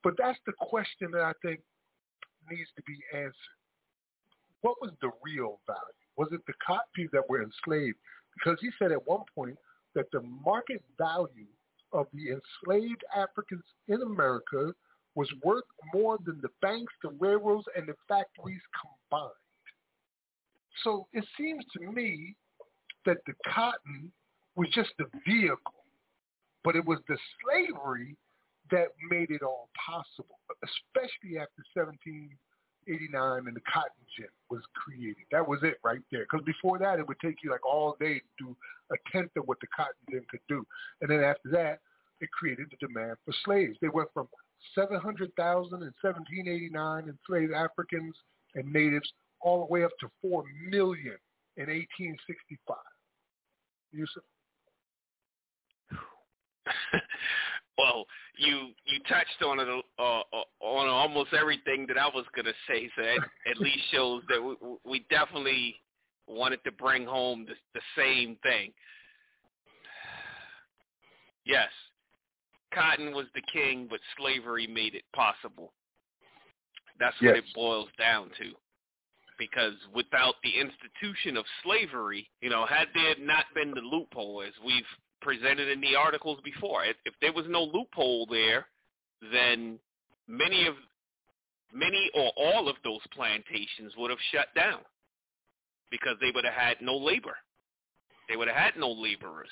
But that's the question that I think needs to be answered. What was the real value? Was it the cotton that were enslaved? Because he said at one point that the market value of the enslaved Africans in America was worth more than the banks, the railroads, and the factories combined. So it seems to me that the cotton was just the vehicle, but it was the slavery that made it all possible, especially after 1789 and the cotton gin was created. That was it right there. Because before that, it would take you like all day to do a tenth of what the cotton gin could do. And then after that, it created the demand for slaves. They went from 700,000 in 1789 enslaved Africans and natives all the way up to 4 million in 1865. Yusuf? *laughs* well, you you touched on it uh, uh, on almost everything that I was going to say, so that at least shows that we, we definitely wanted to bring home the, the same thing. Yes, cotton was the king, but slavery made it possible. That's yes. what it boils down to because without the institution of slavery, you know, had there not been the loophole, as we've presented in the articles before, if, if there was no loophole there, then many of many or all of those plantations would have shut down because they would have had no labor. They would have had no laborers.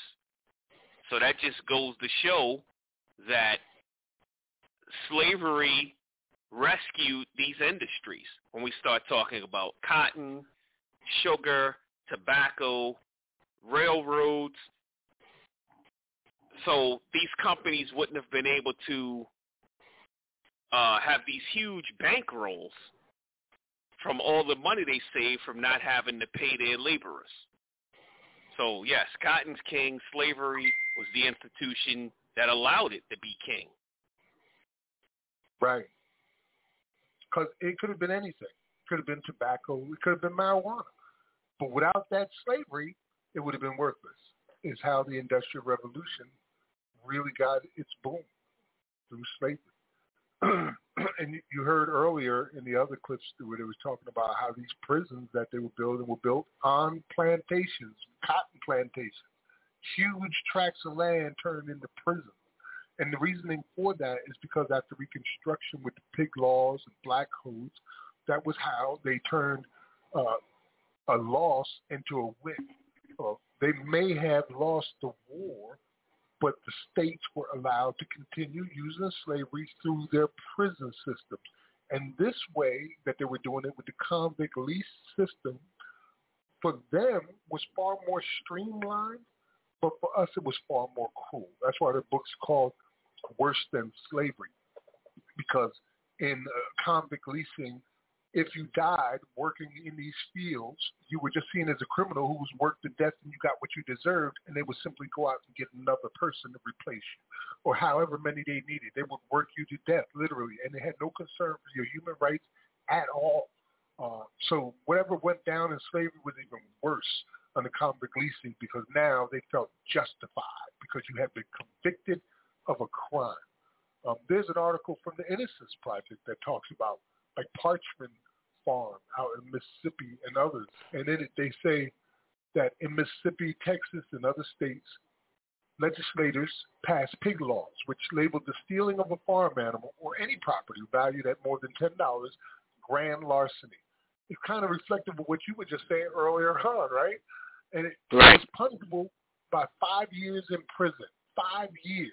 So that just goes to show that slavery rescue these industries when we start talking about cotton, sugar, tobacco, railroads. So these companies wouldn't have been able to uh, have these huge bankrolls from all the money they saved from not having to pay their laborers. So yes, cotton's king. Slavery was the institution that allowed it to be king. Right because it could have been anything. It could have been tobacco. It could have been marijuana. But without that slavery, it would have been worthless. Is how the Industrial Revolution really got its boom through slavery. *clears throat* and you heard earlier in the other clips where they was talking about how these prisons that they were building were built on plantations, cotton plantations, huge tracts of land turned into prisons. And the reasoning for that is because after Reconstruction with the pig laws and black codes, that was how they turned uh, a loss into a win. Uh, they may have lost the war, but the states were allowed to continue using slavery through their prison systems. And this way that they were doing it with the convict lease system, for them was far more streamlined, but for us it was far more cruel. That's why the book's called Worse Than Slavery, because in uh, convict leasing, if you died working in these fields, you were just seen as a criminal who was worked to death and you got what you deserved, and they would simply go out and get another person to replace you, or however many they needed. They would work you to death, literally, and they had no concern for your human rights at all. Uh, so whatever went down in slavery was even worse under convict leasing because now they felt justified because you had been convicted of a crime. Um, there's an article from the Innocence Project that talks about like Parchman Farm out in Mississippi and others. And in it, they say that in Mississippi, Texas, and other states, legislators passed pig laws, which labeled the stealing of a farm animal or any property valued at more than $10 grand larceny. It's kind of reflective of what you were just saying earlier on, right? And it right. was punishable by five years in prison. Five years.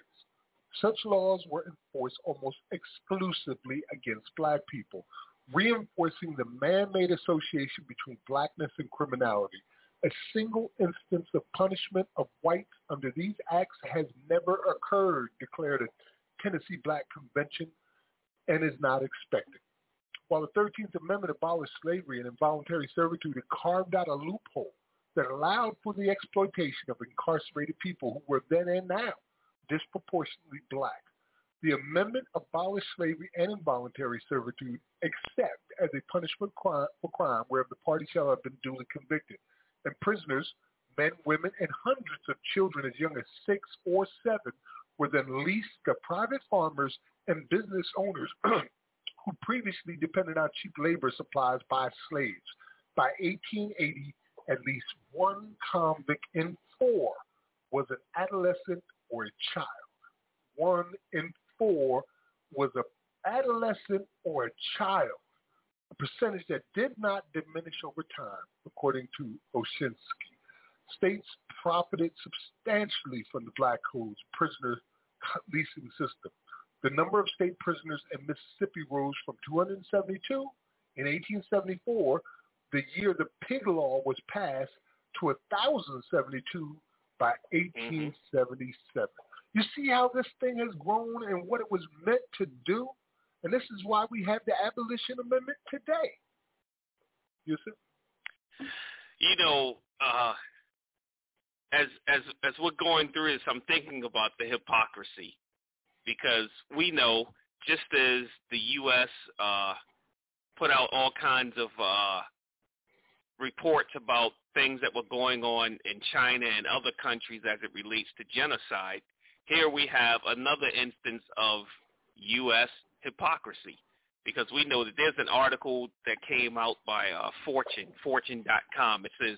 Such laws were enforced almost exclusively against black people, reinforcing the man-made association between blackness and criminality. A single instance of punishment of whites under these acts has never occurred, declared a Tennessee Black Convention, and is not expected. While the 13th Amendment abolished slavery and involuntary servitude, it carved out a loophole that allowed for the exploitation of incarcerated people who were then and now disproportionately black. The amendment abolished slavery and involuntary servitude except as a punishment for crime where the party shall have been duly convicted. And prisoners, men, women, and hundreds of children as young as six or seven were then leased to private farmers and business owners *clears throat* who previously depended on cheap labor supplies by slaves. By 1880, at least one convict in four was an adolescent or a child. One in four was an adolescent or a child, a percentage that did not diminish over time, according to Oshinsky. States profited substantially from the Black Code's prisoner leasing system. The number of state prisoners in Mississippi rose from 272 in 1874, the year the pig law was passed, to 1,072 by 1877. Mm-hmm. You see how this thing has grown and what it was meant to do? And this is why we have the Abolition Amendment today. You see? You know, uh, as as as we're going through this, I'm thinking about the hypocrisy because we know just as the U.S. Uh, put out all kinds of uh, reports about things that were going on in China and other countries as it relates to genocide, here we have another instance of U.S. hypocrisy because we know that there's an article that came out by uh, Fortune, Fortune.com. It says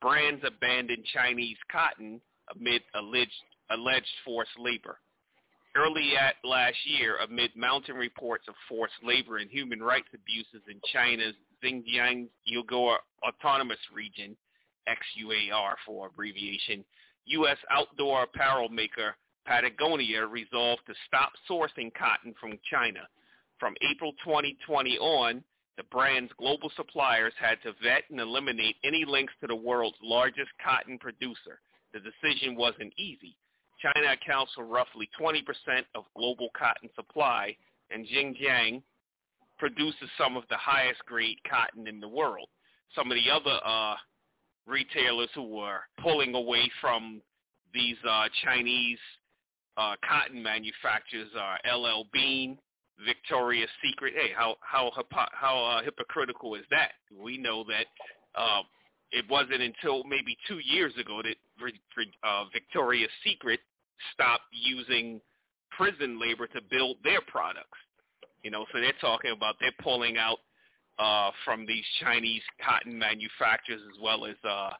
brands abandon Chinese cotton amid alleged, alleged forced labor. Early at last year, amid mounting reports of forced labor and human rights abuses in China's Xinjiang Uyghur Autonomous Region, XUAR for abbreviation, U.S. outdoor apparel maker Patagonia resolved to stop sourcing cotton from China. From April 2020 on, the brand's global suppliers had to vet and eliminate any links to the world's largest cotton producer. The decision wasn't easy. China accounts for roughly 20% of global cotton supply, and Xinjiang produces some of the highest grade cotton in the world. Some of the other uh, retailers who were pulling away from these uh, Chinese uh, cotton manufacturers are LL Bean, Victoria's Secret. Hey, how how how uh, hypocritical is that? We know that uh, it wasn't until maybe two years ago that uh, Victoria's Secret stopped using prison labor to build their products. You know, so they're talking about they're pulling out uh, from these Chinese cotton manufacturers as well as uh,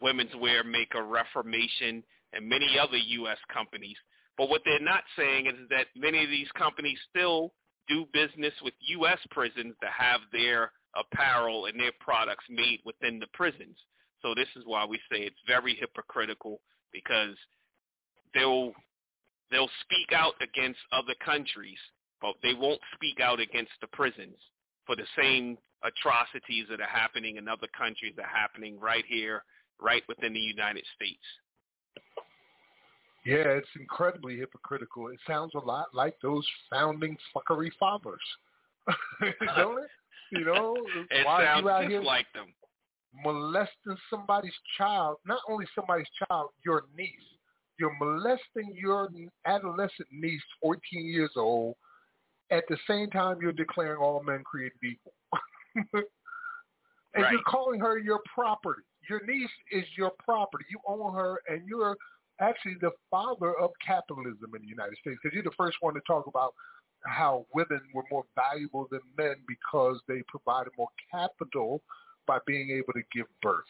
women's wear maker Reformation and many other U.S. companies. But what they're not saying is that many of these companies still do business with U.S. prisons to have their apparel and their products made within the prisons. So this is why we say it's very hypocritical because they'll they'll speak out against other countries, but they won't speak out against the prisons for the same atrocities that are happening in other countries that are happening right here, right within the United States. Yeah, it's incredibly hypocritical. It sounds a lot like those founding fuckery fathers, *laughs* don't it? You know, it why sounds you out just here like them. molesting somebody's child, not only somebody's child, your niece. You're molesting your adolescent niece, 14 years old. At the same time, you're declaring all men created equal. *laughs* and Right. you're calling her your property. Your niece is your property. You own her, and you're actually the father of capitalism in the United States because you're the first one to talk about how women were more valuable than men because they provided more capital by being able to give birth.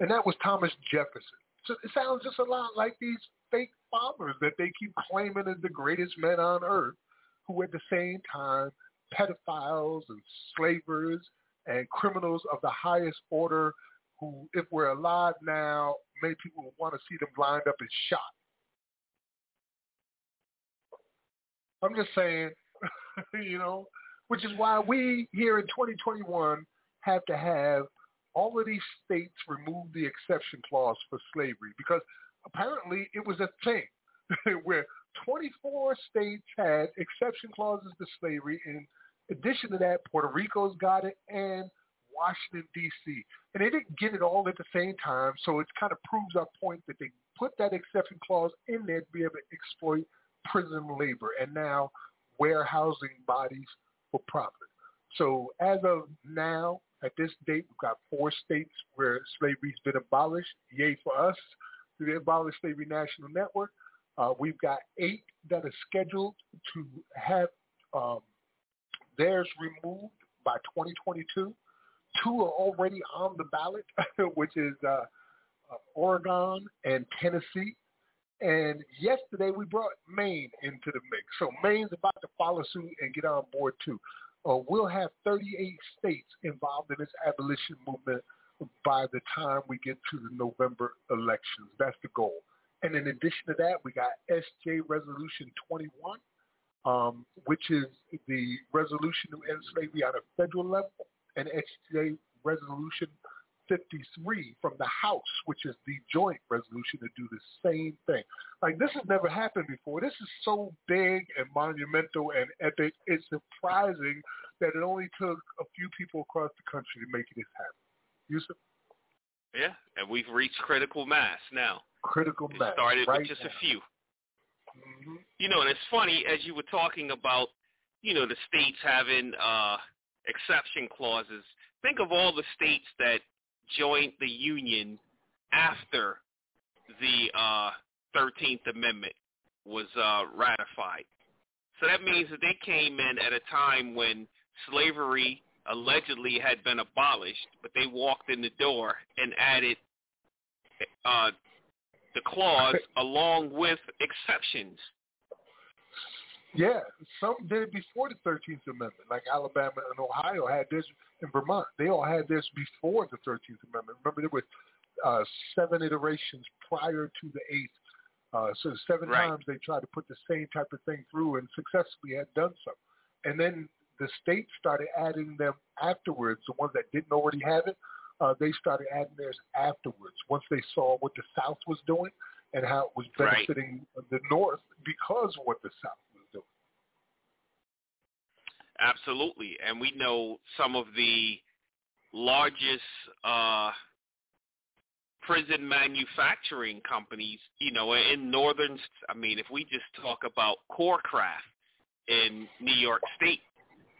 And that was Thomas Jefferson. So it sounds just a lot like these fake fathers that they keep claiming as the greatest men on earth, who at the same time pedophiles and slavers and criminals of the highest order who, if we're alive now, many people want to see them lined up and shot. I'm just saying, *laughs* you know, which is why we here in 2021 have to have all of these states remove the exception clause for slavery because apparently it was a thing *laughs* where 24 states had exception clauses to slavery. In addition to that, Puerto Rico's got it and Washington, D.C. And they didn't get it all at the same time, so it kind of proves our point that they put that exception clause in there to be able to exploit prison labor and now warehousing bodies for profit. So as of now, at this date, we've got four states where slavery's been abolished. Yay for us through the Abolish Slavery National Network. Uh, we've got eight that are scheduled to have um, theirs removed by 2022. Two are already on the ballot, *laughs* which is uh, uh, Oregon and Tennessee. And yesterday we brought Maine into the mix. So Maine's about to follow suit and get on board too. Uh, we'll have 38 states involved in this abolition movement by the time we get to the November elections. That's the goal. And in addition to that, we got SJ Resolution 21, um, which is the resolution to end slavery on a federal level, and SJ Resolution 53 from the House, which is the joint resolution to do the same thing. Like this has never happened before. This is so big and monumental and epic. It's surprising that it only took a few people across the country to make this happen. Yusuf? Yeah, and we've reached critical mass now. Critical It mass. started right with just now. a few. Mhm. You know, and it's funny as you were talking about, you know, the states having uh, exception clauses. Think of all the states that joined the union after the uh, 13th Amendment was uh, ratified. So that means that they came in at a time when slavery allegedly had been abolished, but they walked in the door and added uh, the clause along with exceptions. Yeah, some did it before the 13th Amendment, like Alabama and Ohio had this, and Vermont. They all had this before the 13th Amendment. Remember, there were uh, seven iterations prior to the eighth. Uh, so seven Right. times they tried to put the same type of thing through and successfully had done so. And then the states started adding them afterwards. The ones that didn't already have it, uh, they started adding theirs afterwards once they saw what the South was doing and how it was Right. benefiting the North because of what the South. Absolutely. And we know some of the largest uh, prison manufacturing companies, you know, in northern, I mean, if we just talk about Corcraft in New York State,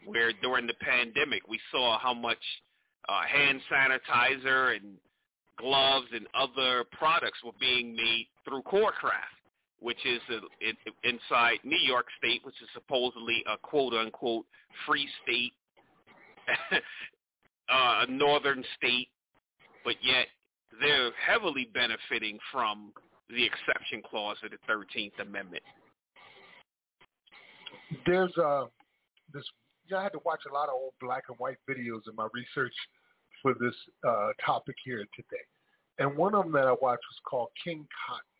where during the pandemic we saw how much uh, hand sanitizer and gloves and other products were being made through Corcraft, which is uh in, inside New York State, which is supposedly a quote unquote free state, *laughs* uh, a northern state, but yet they're heavily benefiting from the exception clause of the 13th Amendment. There's uh, this. You I had to watch a lot of old black and white videos in my research for this uh, topic here today, and one of them that I watched was called King Cotton,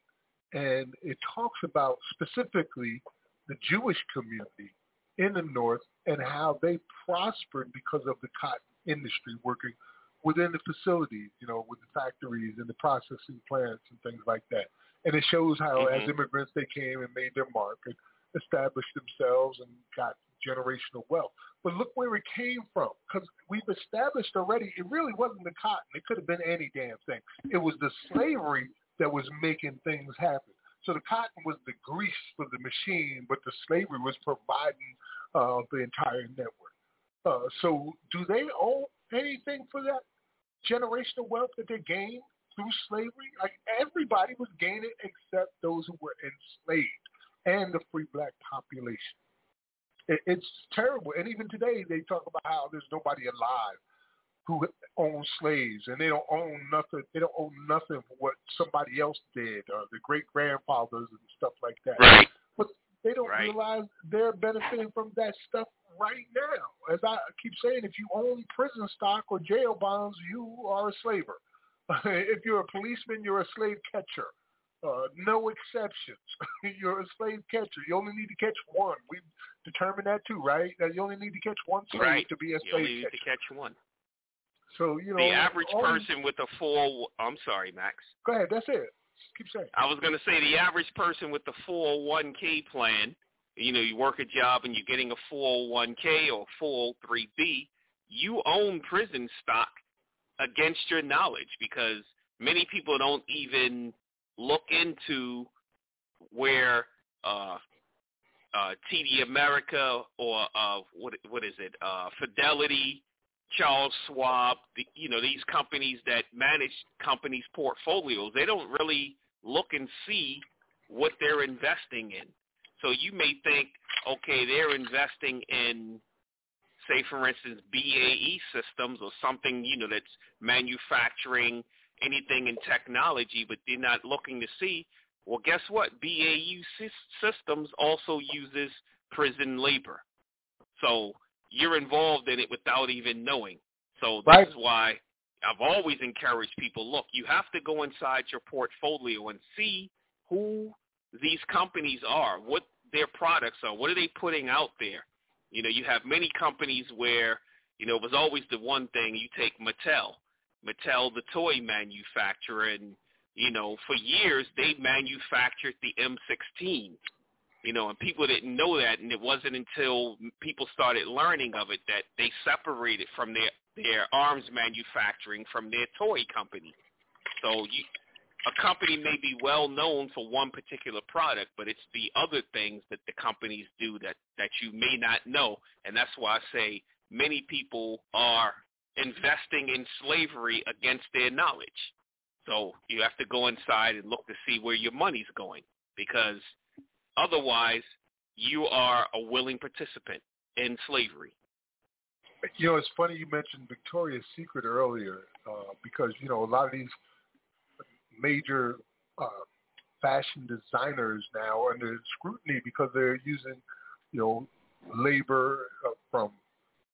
and it talks about specifically the Jewish community in the North and how they prospered because of the cotton industry working within the facilities, you know, with the factories and the processing plants and things like that. And it shows how mm-hmm. as immigrants they came and made their mark and established themselves and got generational wealth. But look where it came from, because we've established already it really wasn't the cotton. It could have been any damn thing. It was the slavery that was making things happen. So the cotton was the grease for the machine, but the slavery was providing uh, the entire network. Uh, so do they owe anything for that generational wealth that they gained through slavery? Like everybody was gaining except those who were enslaved and the free black population. It, it's terrible. And even today they talk about how there's nobody alive who own slaves and they don't own nothing they don't own nothing for what somebody else did or the great grandfathers and stuff like that. Right. But they don't right. realize they're benefiting from that stuff right now. As I keep saying, if you own prison stock or jail bonds, you are a slaver. *laughs* if you're a policeman, you're a slave catcher. Uh, no exceptions. *laughs* you're a slave catcher. You only need to catch one. We've determined that too, right? That you only need to catch one slave right. to be a you slave only catcher. need to catch one. So you know, the average person with a four. I'm sorry, Max. Go ahead. That's it. Keep saying. I was going to say the average person with the 401k plan. You know, you work a job and you're getting a 401k or 403b. You own prison stock against your knowledge because many people don't even look into where uh, uh, TD Ameritrade or uh, what what is it, uh, Fidelity, Charles Schwab, the, you know these companies that manage companies' portfolios, they don't really look and see what they're investing in. So you may think, okay, they're investing in, say, for instance, BAE systems or something, you know, that's manufacturing anything in technology, but they're not looking to see, well, guess what? BAE systems also uses prison labor. So you're involved in it without even knowing. So that's right. why I've always encouraged people, look, you have to go inside your portfolio and see who these companies are, what their products are, what are they putting out there. You know, you have many companies where, you know, it was always the one thing, you take Mattel, Mattel, the toy manufacturer, and, you know, for years they manufactured the M16 you know, and people didn't know that, and it wasn't until people started learning of it that they separated from their their arms manufacturing from their toy company. So you, a company may be well known for one particular product, but it's the other things that the companies do that that you may not know, and that's why I say many people are investing in slavery against their knowledge. So you have to go inside and look to see where your money's going because Otherwise, you are a willing participant in slavery. You know, it's funny you mentioned Victoria's Secret earlier uh, because, you know, a lot of these major uh, fashion designers now are under scrutiny because they're using, you know, labor uh, from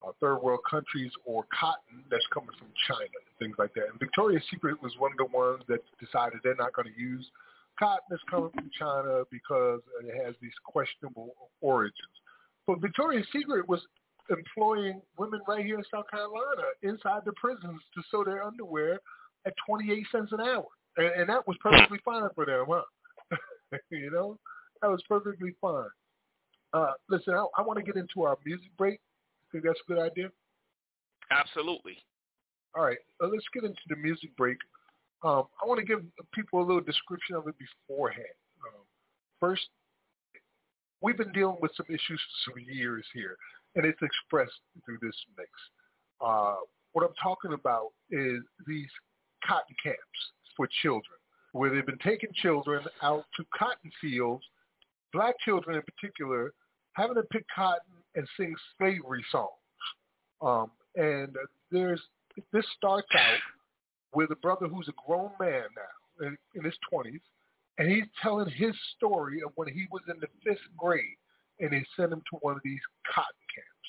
uh, third world countries or cotton that's coming from China and things like that. And Victoria's Secret was one of the ones that decided they're not going to use – cotton is coming from China because it has these questionable origins. But Victoria's Secret was employing women right here in South Carolina inside the prisons to sew their underwear at 28 cents an hour. And, and that was perfectly fine for them, huh? *laughs* you know, that was perfectly fine. Uh, listen, I, I want to get into our music break. Think that's a good idea? Absolutely. All right, uh, let's get into the music break. Um, I want to give people a little description of it beforehand. Um, first, we've been dealing with some issues for some years here, and it's expressed through this mix. Uh, what I'm talking about is these cotton camps for children, where they've been taking children out to cotton fields, black children in particular, having to pick cotton and sing slavery songs. Um, and there's this starts out with a brother who's a grown man now in, in his 20s, and he's telling his story of when he was in the fifth grade and they sent him to one of these cotton camps.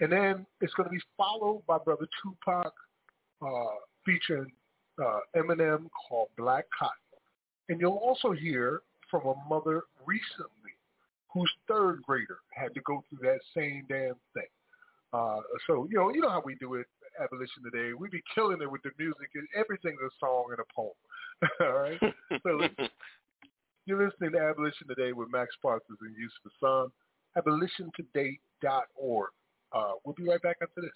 And then it's going to be followed by Brother Tupac uh, featuring uh, Eminem called Black Cotton. And you'll also hear from a mother recently whose third grader had to go through that same damn thing. Uh, so you know, you know how we do it, abolition today. We be killing it with the music. And everything's a song and a poem. *laughs* All right. So *laughs* you're listening to Abolition Today with Max Parthas and Yusuf Hassan. AbolitionToday.org. Uh, we'll be right back after this.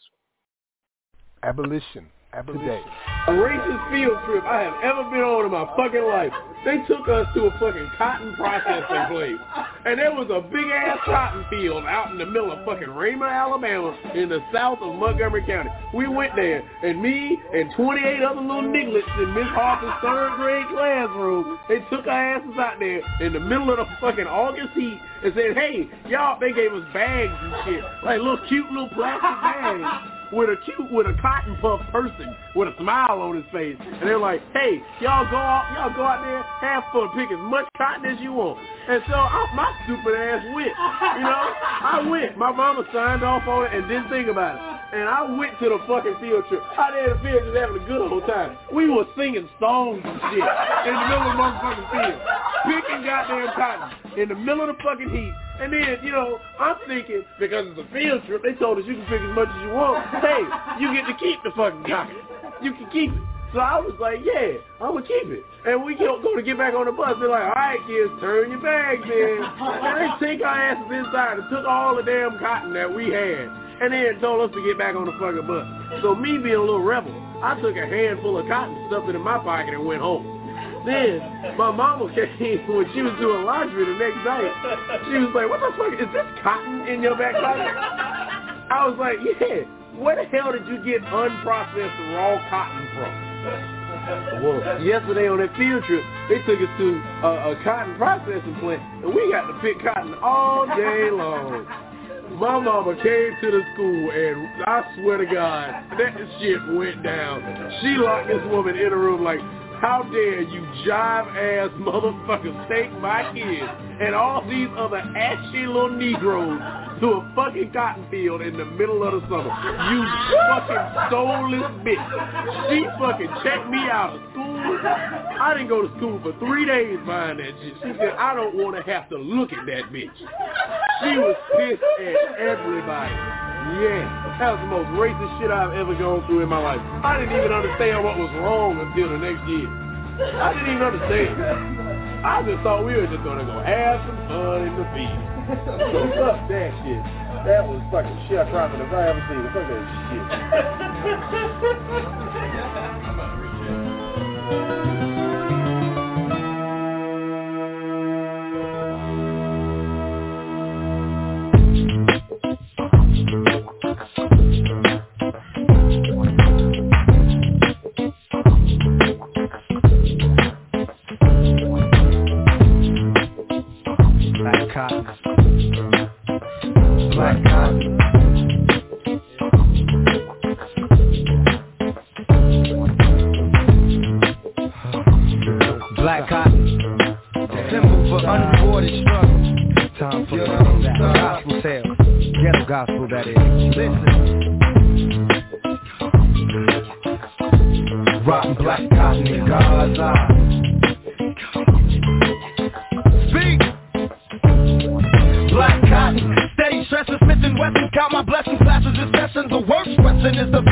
Abolition today. The racist field trip I have ever been on in my fucking life. They took us to a fucking cotton processing place. And there was a big ass cotton field out in the middle of fucking Raymond, Alabama in the south of Montgomery County. We went there and me and 28 other little nigglets in Miss Harper's third grade classroom, they took our asses out there in the middle of the fucking August heat and said, hey, y'all, they gave us bags and shit. Like little cute little plastic *laughs* bags with a cute, with a cotton puff person with a smile on his face. And they're like, hey, y'all go out, y'all go out there, have fun, pick as much cotton as you want. And so I, my stupid ass went, you know, I went. My mama signed off on it and didn't think about it. And I went to the fucking field trip. Out there in the field just having a good old time. We were singing songs and shit in the middle of the motherfucking field. Picking goddamn cotton in the middle of the fucking heat. And then, you know, I'm thinking, because it's a field trip, they told us you can pick as much as you want. Hey, you get to keep the fucking cotton. You can keep it. So I was like, yeah, I'm going to keep it. And we go, go to get back on the bus. They're like, all right, kids, turn your bags in. And they take our asses inside and took all the damn cotton that we had. And then told us to get back on the fucking bus. So me being a little rebel, I took a handful of cotton, stuffed it in my pocket, and went home. Then my mama *laughs* came when she was doing laundry the next night. She was like, "What the fuck is this cotton in your back pocket?" I was like, "Yeah. Where the hell did you get unprocessed raw cotton from?" Well, yesterday on that field trip, they took us to a, a cotton processing plant, and we got to pick cotton all day *laughs* long. My mama came to the school, and I swear to God, that shit went down. She locked this woman in a room like, how dare you jive-ass motherfuckers take my kids and all these other ashy little Negroes to a fucking cotton field in the middle of the summer. You fucking soulless bitch. She fucking checked me out of school. I didn't go to school for three days behind that shit. She said, I don't want to have to look at that bitch. She was pissed at everybody. Yeah, that was the most racist shit I've ever gone through in my life. I didn't even understand what was wrong until the next year. I didn't even understand. I just thought we were just gonna go have some fun in the field. So fuck that shit. That was fucking shit cried if I ever seen it. Fuck that shit. *laughs* gospel that is. Listen. Rotten black cotton in Gaza. Speak. Black cotton. Steady stressing, Smith and Wesson. Count my blessings, classes is lessons. The worst question is the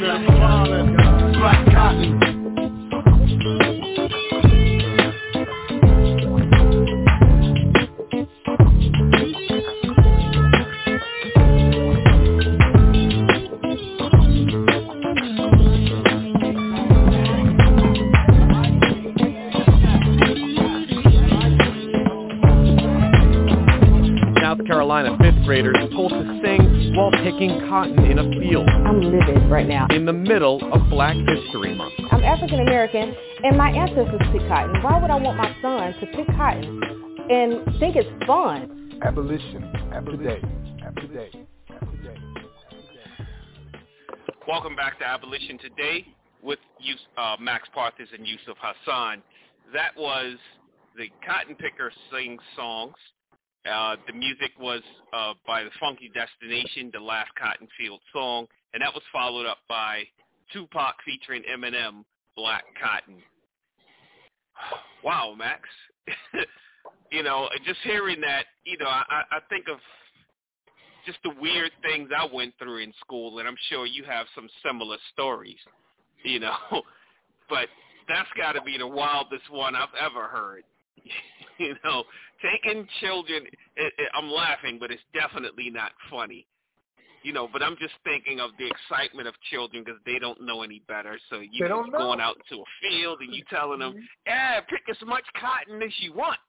South. Carolina fifth graders told to sing while picking cotton in a field middle of Black History Month. I'm African American, and my ancestors pick cotton. Why would I want my son to pick cotton and think it's fun? Abolition, abolition, abolition, abolition. Welcome back to Abolition Today with uh, Max Parthas and Yusuf Hassan. That was the Cotton Picker Sing Songs. Uh, the music was uh, by the Funky Destination, the last Cotton Field song, and that was followed up by Tupac featuring Eminem, Black Cotton. *sighs* Wow, Max. *laughs* you know, just hearing that, you know, I, I think of just the weird things I went through in school, and I'm sure you have some similar stories, you know. *laughs* but that's got to be the wildest one I've ever heard. *laughs* you know, taking children, it, it, I'm laughing, but it's definitely not funny you know, but I'm just thinking of the excitement of children because they don't know any better. So you know, going out to a field and you telling them, mm-hmm. yeah, pick as much cotton as you want. *laughs*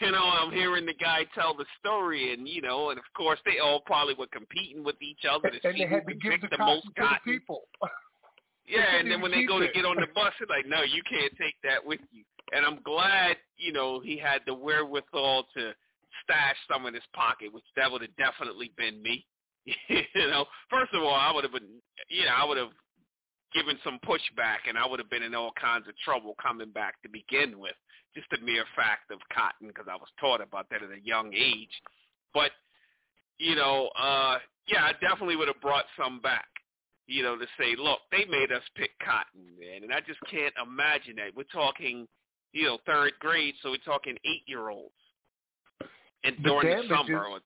You know, I'm hearing the guy tell the story, and you know, and of course they all probably were competing with each other to and see who could pick the, the most cotton. The people. *laughs* yeah, and then when they go it. to get on the bus, they're like, no, you can't take that with you. And I'm glad, you know, he had the wherewithal to stash some in his pocket, which that would have definitely been me. *laughs* you know, first of all, I would have been, you know, I would have given some pushback, and I would have been in all kinds of trouble coming back to begin with. Just the mere fact of cotton, because I was taught about that at a young age. But, you know, uh, yeah, I definitely would have brought some back. You know, to say, look, they made us pick cotton, man, and I just can't imagine that. We're talking, you know, third grade, so we're talking eight-year-olds, and the during the summer.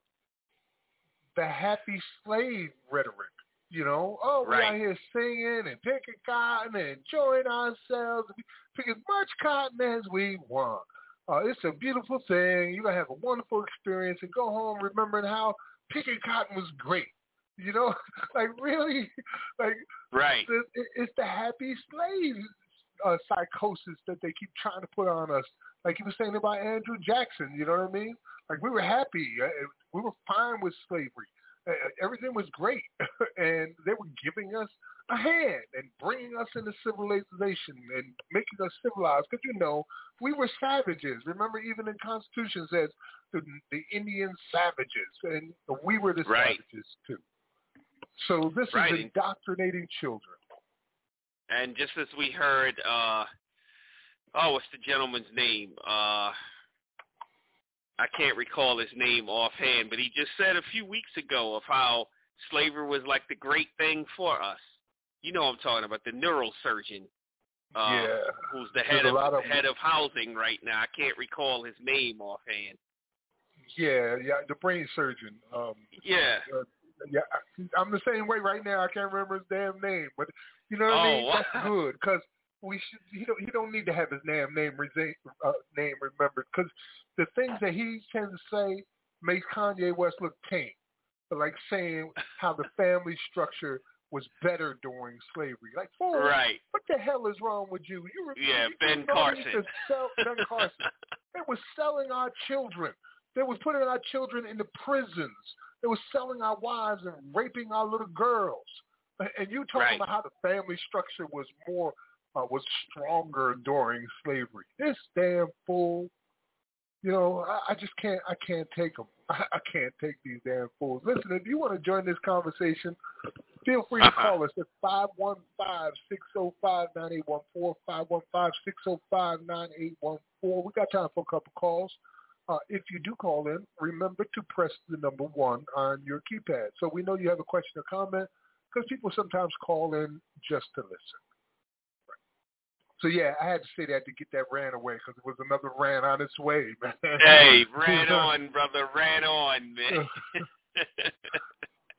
The happy slave rhetoric. You know, oh, we're right. out here singing and picking cotton and enjoying ourselves, pick as much cotton as we want. Uh, it's a beautiful thing. You're going to have a wonderful experience and go home remembering how picking cotton was great. You know, *laughs* like really, *laughs* like right. It's, it's the happy slave uh, psychosis that they keep trying to put on us. Like you were saying about Andrew Jackson, you know what I mean? Like we were happy. Uh, we were fine with slavery. Uh, everything was great, *laughs* and they were giving us a hand and bringing us into civilization and making us civilized. Because you know we were savages. Remember, even the Constitution says the, the Indian savages, and we were the right. savages too. So this right. is indoctrinating children. And just as we heard, uh, oh, what's the gentleman's name? Uh, I can't recall his name offhand, but he just said a few weeks ago of how slavery was like the great thing for us. You know what I'm talking about, the neurosurgeon. Uh, yeah. Who's the head There's of, of head of housing right now. I can't recall his name offhand. Yeah, yeah, the brain surgeon. Um, yeah. Uh, yeah, I'm the same way right now. I can't remember his damn name, but you know what oh, I mean. Wow. That's good because we should. He don't. He don't need to have his name name uh, name remembered because the things that he tends to say makes Kanye West look tame. Like saying how the family structure was better during slavery. Like, fool, right. what the hell is wrong with you? You were, yeah, you Ben Carson. Sell, ben *laughs* Carson. they were selling our children. They was putting our children into prisons. They were selling our wives and raping our little girls. And you talking right. about how the family structure was more uh, was stronger during slavery. This damn fool. You know, I, I just can't. I can't take them. I, *laughs* I can't take these damn fools. Listen, if you want to join this conversation, feel free to call us at five one five six zero five nine eight one four five one five six zero five nine eight one four. We got time for a couple calls. Uh, if you do call in, remember to press the number one on your keypad. So we know you have a question or comment because people sometimes call in just to listen. So yeah, I had to say that to get that ran away because it was another ran on its way, *laughs* man. Hey, ran *laughs* on, brother, ran on, man. *laughs*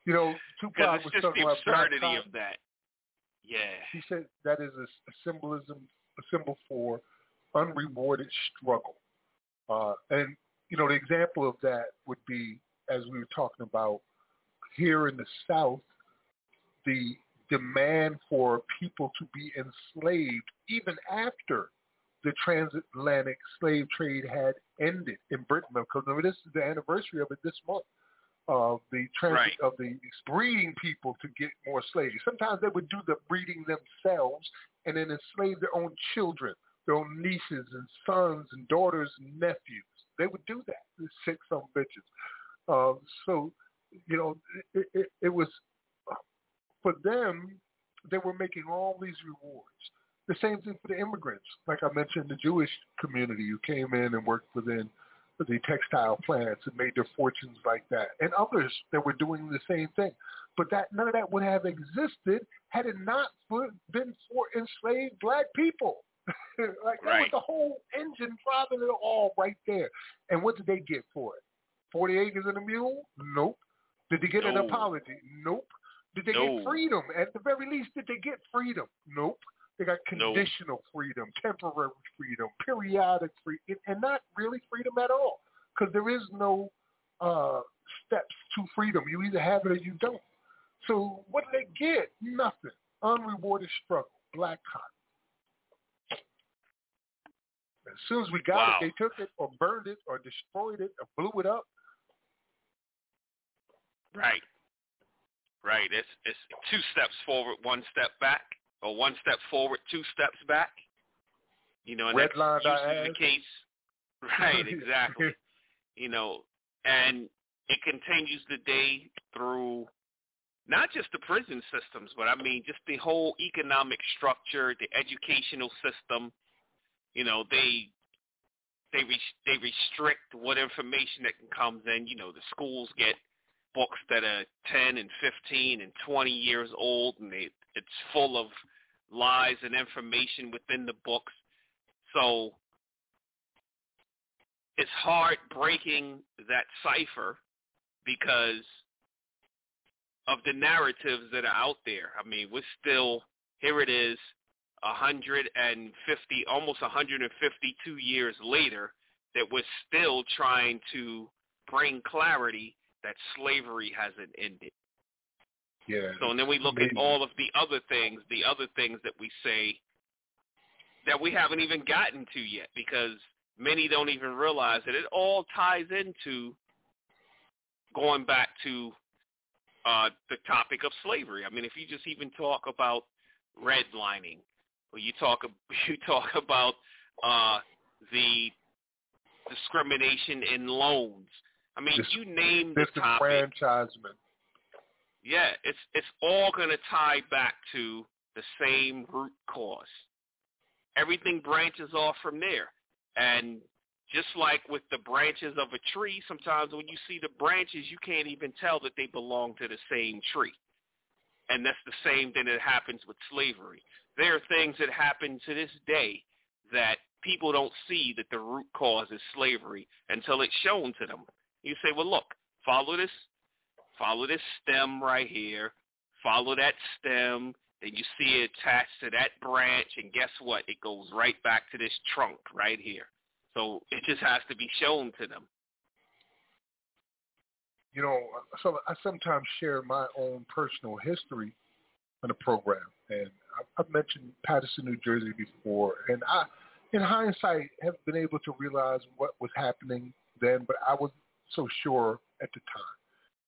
you know, Tupac was talking about black absurdity cotton. of that. Yeah. He said that is a, a symbolism, a symbol for unrewarded struggle. Uh, and you know, the example of that would be, as we were talking about here in the South, the demand for people to be enslaved even after the transatlantic slave trade had ended in Britain. Because this is the anniversary of it this month of the transit Right. of the breeding people to get more slaves. Sometimes they would do the breeding themselves and then enslave their own children, their own nieces and sons and daughters and nephews. They would do that. Sick some bitches. Um, so, you know, it, it, it was for them. They were making all these rewards. The same thing for the immigrants. Like I mentioned, the Jewish community who came in and worked within the textile plants and made their fortunes like that, and others that were doing the same thing. But that none of that would have existed had it not for, been for enslaved black people. *laughs* like that was the whole engine driving it all right there. And what did they get for it? Forty acres and a mule? Nope. Did they get an apology? Nope. Did they No. get freedom? At the very least, did they get freedom? Nope. They got No. conditional freedom, temporary freedom, periodic freedom, and not really freedom at all. Because there is no uh, steps to freedom. You either have it or you don't. So what did they get? Nothing. Unrewarded struggle. Black cotton. As soon as we got Wow. it, they took it or burned it or destroyed it or blew it up. Right. Right. It's it's two steps forward, one step back, or one step forward, two steps back. You know, and that's Redlined our usually the case. *laughs* Right. Exactly. you know, and it continues today through not just the prison systems, but I mean just the whole economic structure, the educational system. You know, they they res- they restrict what information that can comes in. You know, the schools get books that are 10 and 15 and 20 years old, and it's full of lies and information within the books. So it's hard breaking that cipher because of the narratives that are out there. I mean, we're still here. It is 150, almost 152 years later, that we're still trying to bring clarity that slavery hasn't ended. Yeah. So and then we look at all of the other things, the other things that we say that we haven't even gotten to yet because many don't even realize that it all ties into going back to uh, the topic of slavery. I mean, if you just even talk about redlining, or you talk *laughs* you talk about uh, the discrimination in loans. I mean, Dis- you name the topic. Disenfranchisement. Yeah, it's it's all going to tie back to the same root cause. Everything branches off from there. And just like with the branches of a tree, sometimes when you see the branches, you can't even tell that they belong to the same tree. And that's the same thing that happens with slavery. There are things that happen to this day that people don't see that the root cause is slavery until it's shown to them. You say, well, look, follow this, follow this stem right here, follow that stem, then you see it attached to that branch, and guess what? It goes right back to this trunk right here. So it just has to be shown to them. You know, so I sometimes share my own personal history on the program, and I've mentioned Paterson, New Jersey before, and I, in hindsight, have been able to realize what was happening then, but I was so sure at the time.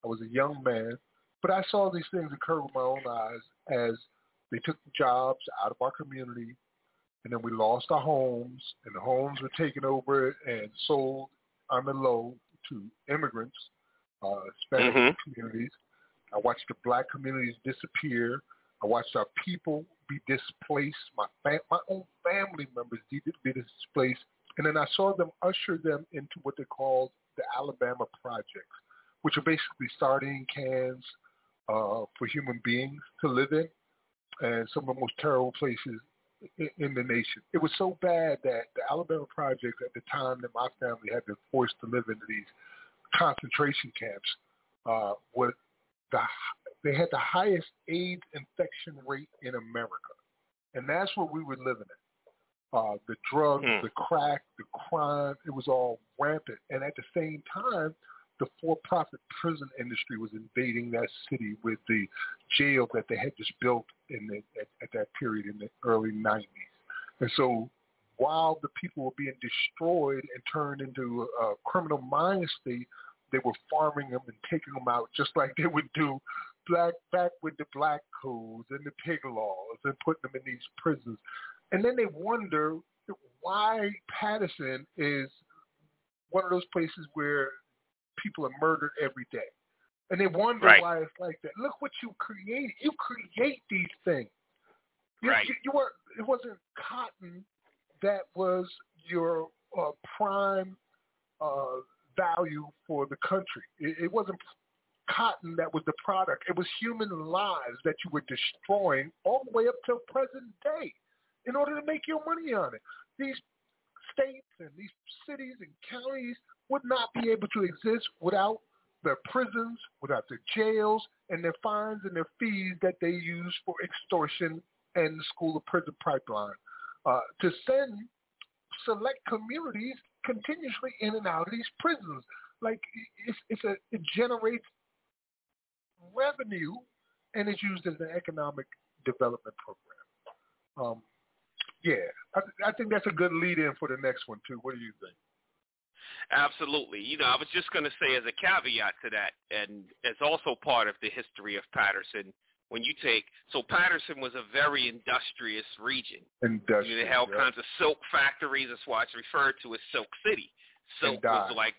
I was a young man, but I saw these things occur with my own eyes as they took jobs out of our community, and then we lost our homes, and the homes were taken over and sold on the low to immigrants, uh, Hispanic Mhm. communities. I watched the black communities disappear. I watched our people be displaced. My fam- my own family members be, be displaced, and then I saw them usher them into what they called the Alabama Projects, which are basically sardine cans uh, for human beings to live in, and some of the most terrible places in, in the nation. It was so bad that the Alabama Projects, at the time that my family had been forced to live into these concentration camps, uh, were the they had the highest AIDS infection rate in America, and that's what we were living in. Uh, the drugs, Hmm. the crack, the crime, it was all rampant. And at the same time, the for-profit prison industry was invading that city with the jail that they had just built in the, at, at that period in the early 90s. And so while the people were being destroyed and turned into a, a criminal mind state, they were farming them and taking them out just like they would do black back with the black codes and the pig laws and putting them in these prisons. And then they wonder why Paterson is one of those places where people are murdered every day. And they wonder Right. why it's like that. Look what you created. You create these things. You, Right. you, you were it wasn't cotton that was your uh, prime uh, value for the country. It, it wasn't cotton that was the product. It was human lives that you were destroying all the way up till present day in order to make your money on it. These states and these cities and counties would not be able to exist without their prisons, without their jails, and their fines and their fees that they use for extortion and the school of prison pipeline uh, to send select communities continuously in and out of these prisons. Like it's, it's a, it generates revenue and it's used as an economic development program. Um, yeah, I, I think that's a good lead-in for the next one too. What do you think? Absolutely. You know, I was just going to say as a caveat to that, and as also part of the history of Paterson, when you take, so Paterson was a very industrious region. Industrial. You know, they had all yeah. kinds of silk factories. That's why it's referred to as Silk City. Silk was like,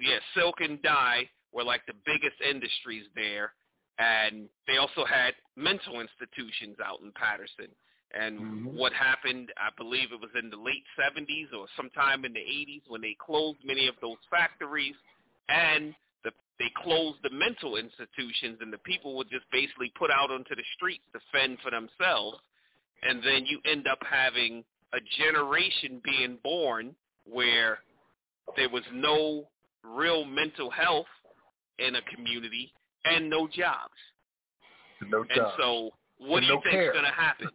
yeah, silk and dye were like the biggest industries there. And they also had mental institutions out in Paterson. And Mhm. what happened, I believe it was in the late 70s or sometime in the 80s when they closed many of those factories and the, they closed the mental institutions and the people were just basically put out onto the streets to fend for themselves. And then you end up having a generation being born where there was no real mental health in a community and no jobs. No jobs. And so what And do you no is going to happen?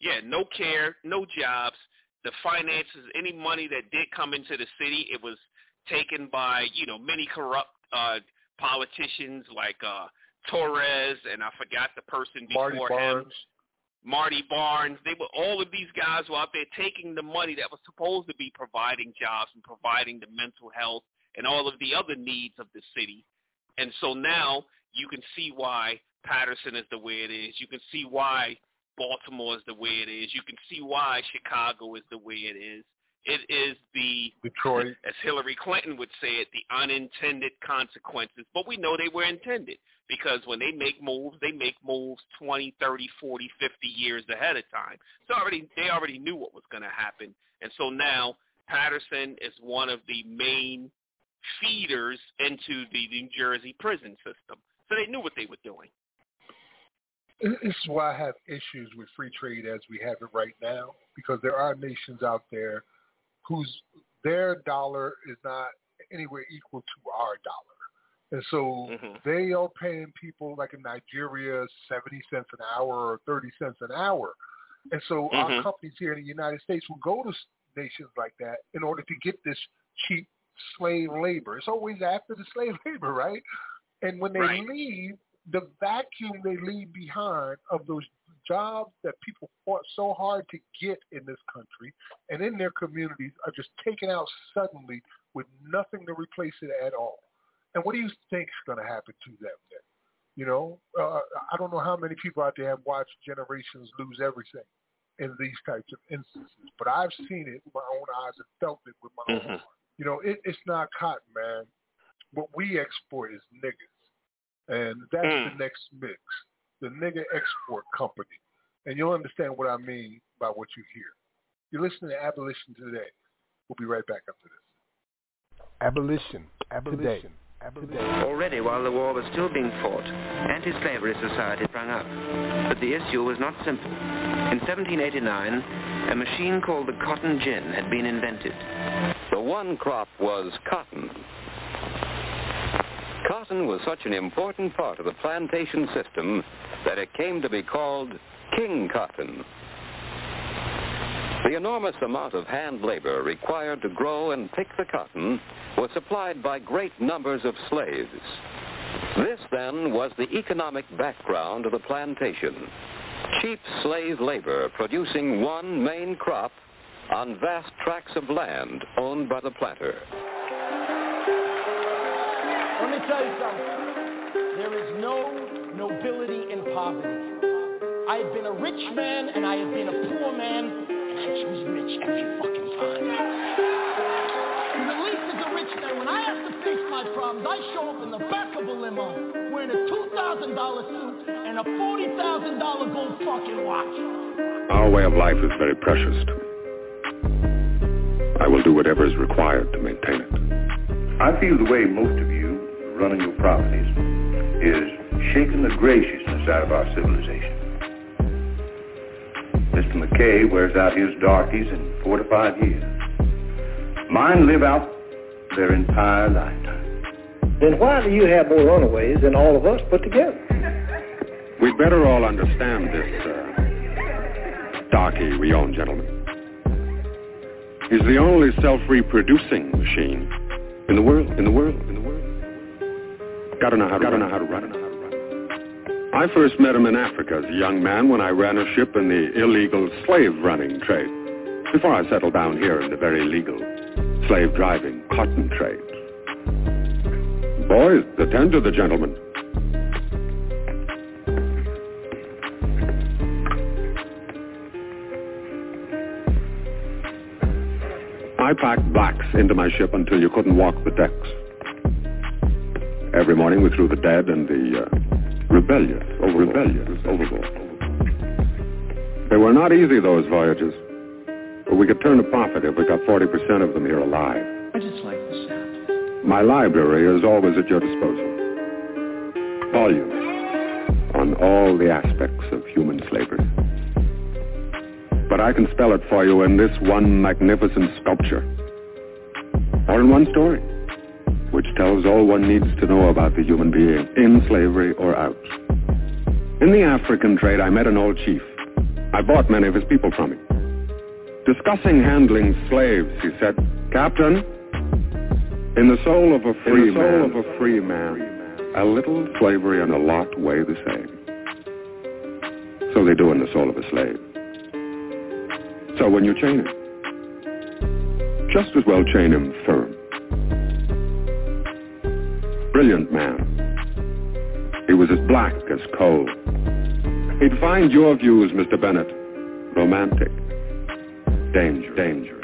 Yeah, no care, no jobs. The finances, any money that did come into the city, it was taken by, you know, many corrupt uh, politicians like uh, Torres, and I forgot the person before Marty before Barnes. Marty Barnes. They were all of these guys were out there taking the money that was supposed to be providing jobs and providing the mental health and all of the other needs of the city. And so now you can see why Paterson is the way it is. You can see why Baltimore is the way it is. You can see why Chicago is the way it is. It is the Detroit, as Hillary Clinton would say it, the unintended consequences. But we know they were intended because when they make moves, they make moves 20, 30, 40, 50 years ahead of time. So already they already knew what was going to happen. And so now Paterson is one of the main feeders into the New Jersey prison system. So they knew what they were doing. This is why I have issues with free trade as we have it right now, because there are nations out there whose their dollar is not anywhere equal to our dollar. And so mm-hmm. they are paying people like in Nigeria 70 cents an hour or 30 cents an hour. And so mm-hmm. our companies here in the United States will go to nations like that in order to get this cheap slave labor. It's always after the slave *laughs* labor, right? And when they right. leave, the vacuum they leave behind of those jobs that people fought so hard to get in this country and in their communities are just taken out suddenly with nothing to replace it at all. And what do you think is going to happen to them then? You know, uh, I don't know how many people out there have watched generations lose everything in these types of instances, but I've seen it with my own eyes and felt it with my mm-hmm. own heart. You know, it, it's not cotton, man. What we export is niggas. And that's mm. the next mix, the nigga export company. And you'll understand what I mean by what you hear. You're listening to Abolition Today. We'll be right back after this. Abolition. Abolition. Today. Already, while the war was still being fought, anti-slavery society sprang up. But the issue was not simple. In 1789, a machine called the cotton gin had been invented. The one crop was cotton. Cotton was such an important part of the plantation system that it came to be called king cotton. The enormous amount of hand labor required to grow and pick the cotton was supplied by great numbers of slaves. This, then, was the economic background of the plantation. Cheap slave labor producing one main crop on vast tracts of land owned by the planter. Let me tell you something. There is no nobility in poverty. I have been a rich man and I have been a poor man, and I choose rich every fucking time Because at least as a rich man, when I have to face my problems, I show up in the back of a limo wearing a $2,000 suit and a $40,000 gold fucking watch. Our way of life is very precious to me. I will do whatever is required to maintain it. I feel the way most of you running your properties is shaking the graciousness out of our civilization. Mr. McKay wears out his darkies in four to five years. Mine live out their entire lifetime. Then why do you have more runaways than all of us put together? We'd better all understand this uh, darky we own, gentlemen. He's the only self-reproducing machine in the world, in the world, in the world. Run it. I first met him in Africa as a young man when I ran a ship in the illegal slave running trade before I settled down here in the very legal slave driving, cotton trade. Boys, attend to the gentleman. I packed blacks into my ship until you couldn't walk the decks. Every morning we threw the dead and the uh, rebellious, over rebellious overboard. They were not easy, those voyages. But we could turn a profit if we got 40% of them here alive. I just like the sound. My library is always at your disposal. Volumes on all the aspects of human slavery. But I can spell it for you in this one magnificent sculpture. Or in one story, which tells all one needs to know about the human being, in slavery or out. In the African trade, I met an old chief. I bought many of his people from him. Discussing handling slaves, he said, Captain, in the soul of a free man, of a free man, a little slavery and a lot weigh the same. So they do in the soul of a slave. So when you chain him, just as well chain him firm. Brilliant man. He was as black as coal. He'd find your views, Mr. Bennett, romantic. Danger, danger.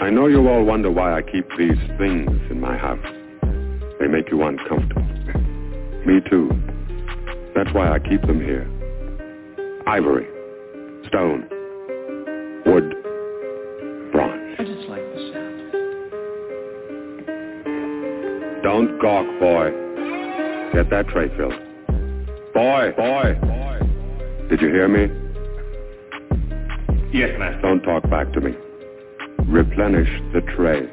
I know you all wonder why I keep these things in my house. They make you uncomfortable. Me too. That's why I keep them here. Ivory, stone, wood, Don't gawk, boy. Get that tray filled. Boy, boy. Did you hear me? Yes, master. Don't talk back to me. Replenish the tray.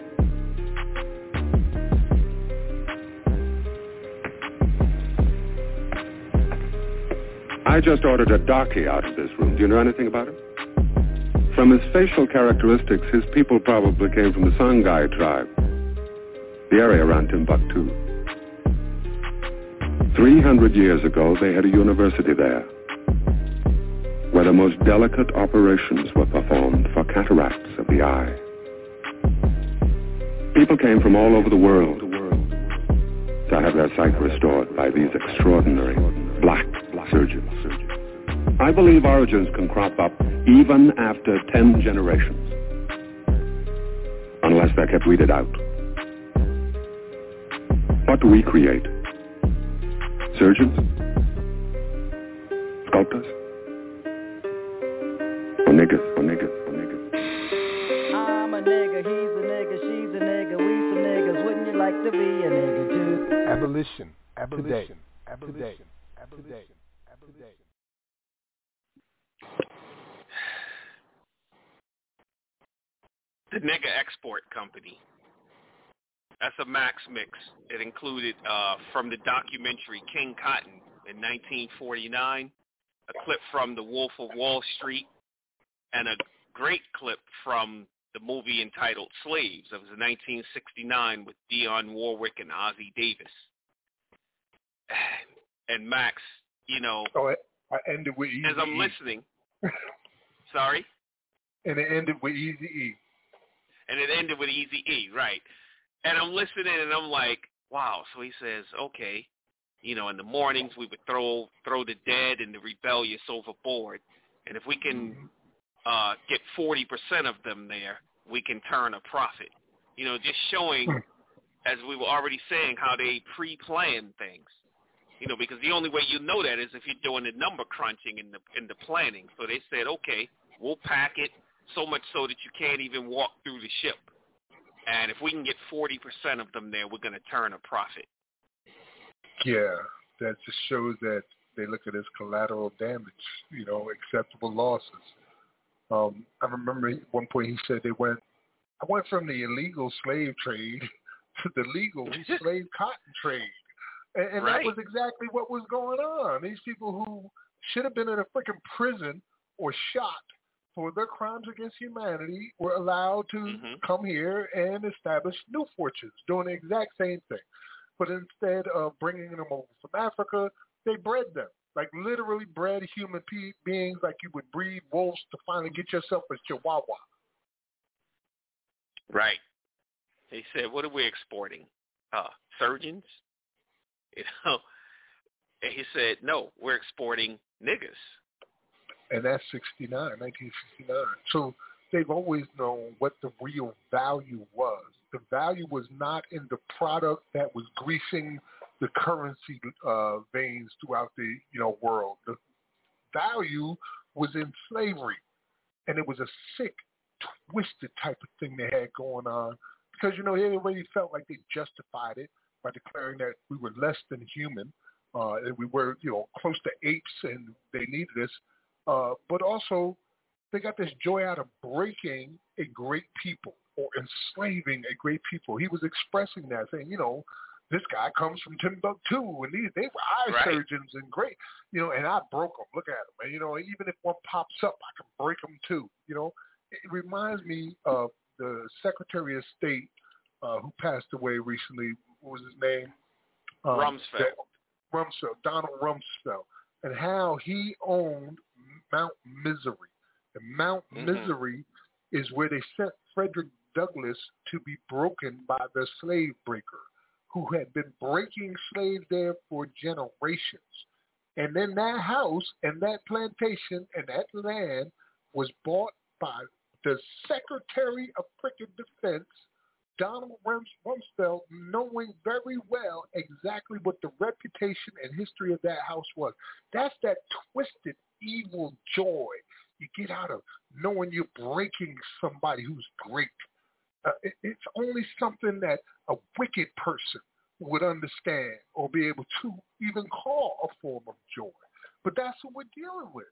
I just ordered a darky out of this room. Do you know anything about him? From his facial characteristics, his people probably came from the Songhai tribe, the area around Timbuktu. 300 years ago, they had a university there where the most delicate operations were performed for cataracts of the eye. People came from all over the world to have their sight restored by these extraordinary black surgeons. I believe origins can crop up even after 10 generations, unless they're kept weeded out. What do we create? Surgeons? Sculptors? Or niggers? Or niggers? Or niggers? I'm a nigga, he's a nigga, she's a nigga, we some niggas. Wouldn't you like to be a nigga too? Abolition. Abolition. Abolition. Abolition. Abolition. The Nigga Export Company. That's a Max mix. It included uh, from the documentary King Cotton in 1949, a clip from The Wolf of Wall Street, and a great clip from the movie entitled Slaves. It was in 1969 with Dionne Warwick and Ossie Davis. *sighs* And Max, you know, Oh, I, ended with Easy as I'm listening, *laughs* sorry, and it ended with Easy E. and it ended with Easy E, right? And I'm listening, and I'm like, wow. So he says, okay, you know, in the mornings we would throw throw the dead and the rebellious overboard, and if we can uh, get 40% of them there, we can turn a profit. You know, just showing, as we were already saying, how they pre-plan things. You know, because the only way you know that is if you're doing the number crunching in the in the planning. So they said, okay, we'll pack it so much so that you can't even walk through the ship. And if we can get 40% of them there, we're going to turn a profit. Yeah, that just shows that they look at it as collateral damage, you know, acceptable losses. Um, I remember at one point he said they went, I went from the illegal slave trade *laughs* to the legal *laughs* slave cotton trade. And, and Right. that was exactly what was going on. These people who should have been in a freaking prison or shot for their crimes against humanity were allowed to come here and establish new fortunes, doing the exact same thing. But instead of bringing them over from Africa, they bred them, like literally bred human pe- beings, like you would breed wolves to finally get yourself a chihuahua. Right. They said, what are we exporting? Uh, surgeons? *laughs* You know? And he said, no, we're exporting niggas. And that's 69, 1969. So they've always known what the real value was. The value was not in the product that was greasing the currency uh, veins throughout the you know world. The value was in slavery, and it was a sick, twisted type of thing they had going on because you know they already felt like they justified it by declaring that we were less than human, uh, and we were you know close to apes, and they needed us. Uh, but also, they got this joy out of breaking a great people or enslaving a great people. He was expressing that, saying, you know, this guy comes from Timbuktu, and these they were eye Right. surgeons and great, you know, and I broke them. Look at them, and you know, even if one pops up, I can break them too. You know, it reminds me of the Secretary of State uh, who passed away recently. What was his name? Um, Rumsfeld. that- Rumsfeld, Donald Rumsfeld, and how he owned Mount Misery. And Mount Mhm. Misery is where they sent Frederick Douglass to be broken by the slave breaker. who had been breaking slaves there for generations. And then that house and that plantation and that land was bought by the Secretary of Frickin' Defense, Donald Rumsfeld, knowing very well exactly what the reputation and history of that house was. That's that twisted, evil joy you get out of knowing you're breaking somebody who's great. Uh, it, it's only something that a wicked person would understand or be able to even call a form of joy. But that's what we're dealing with.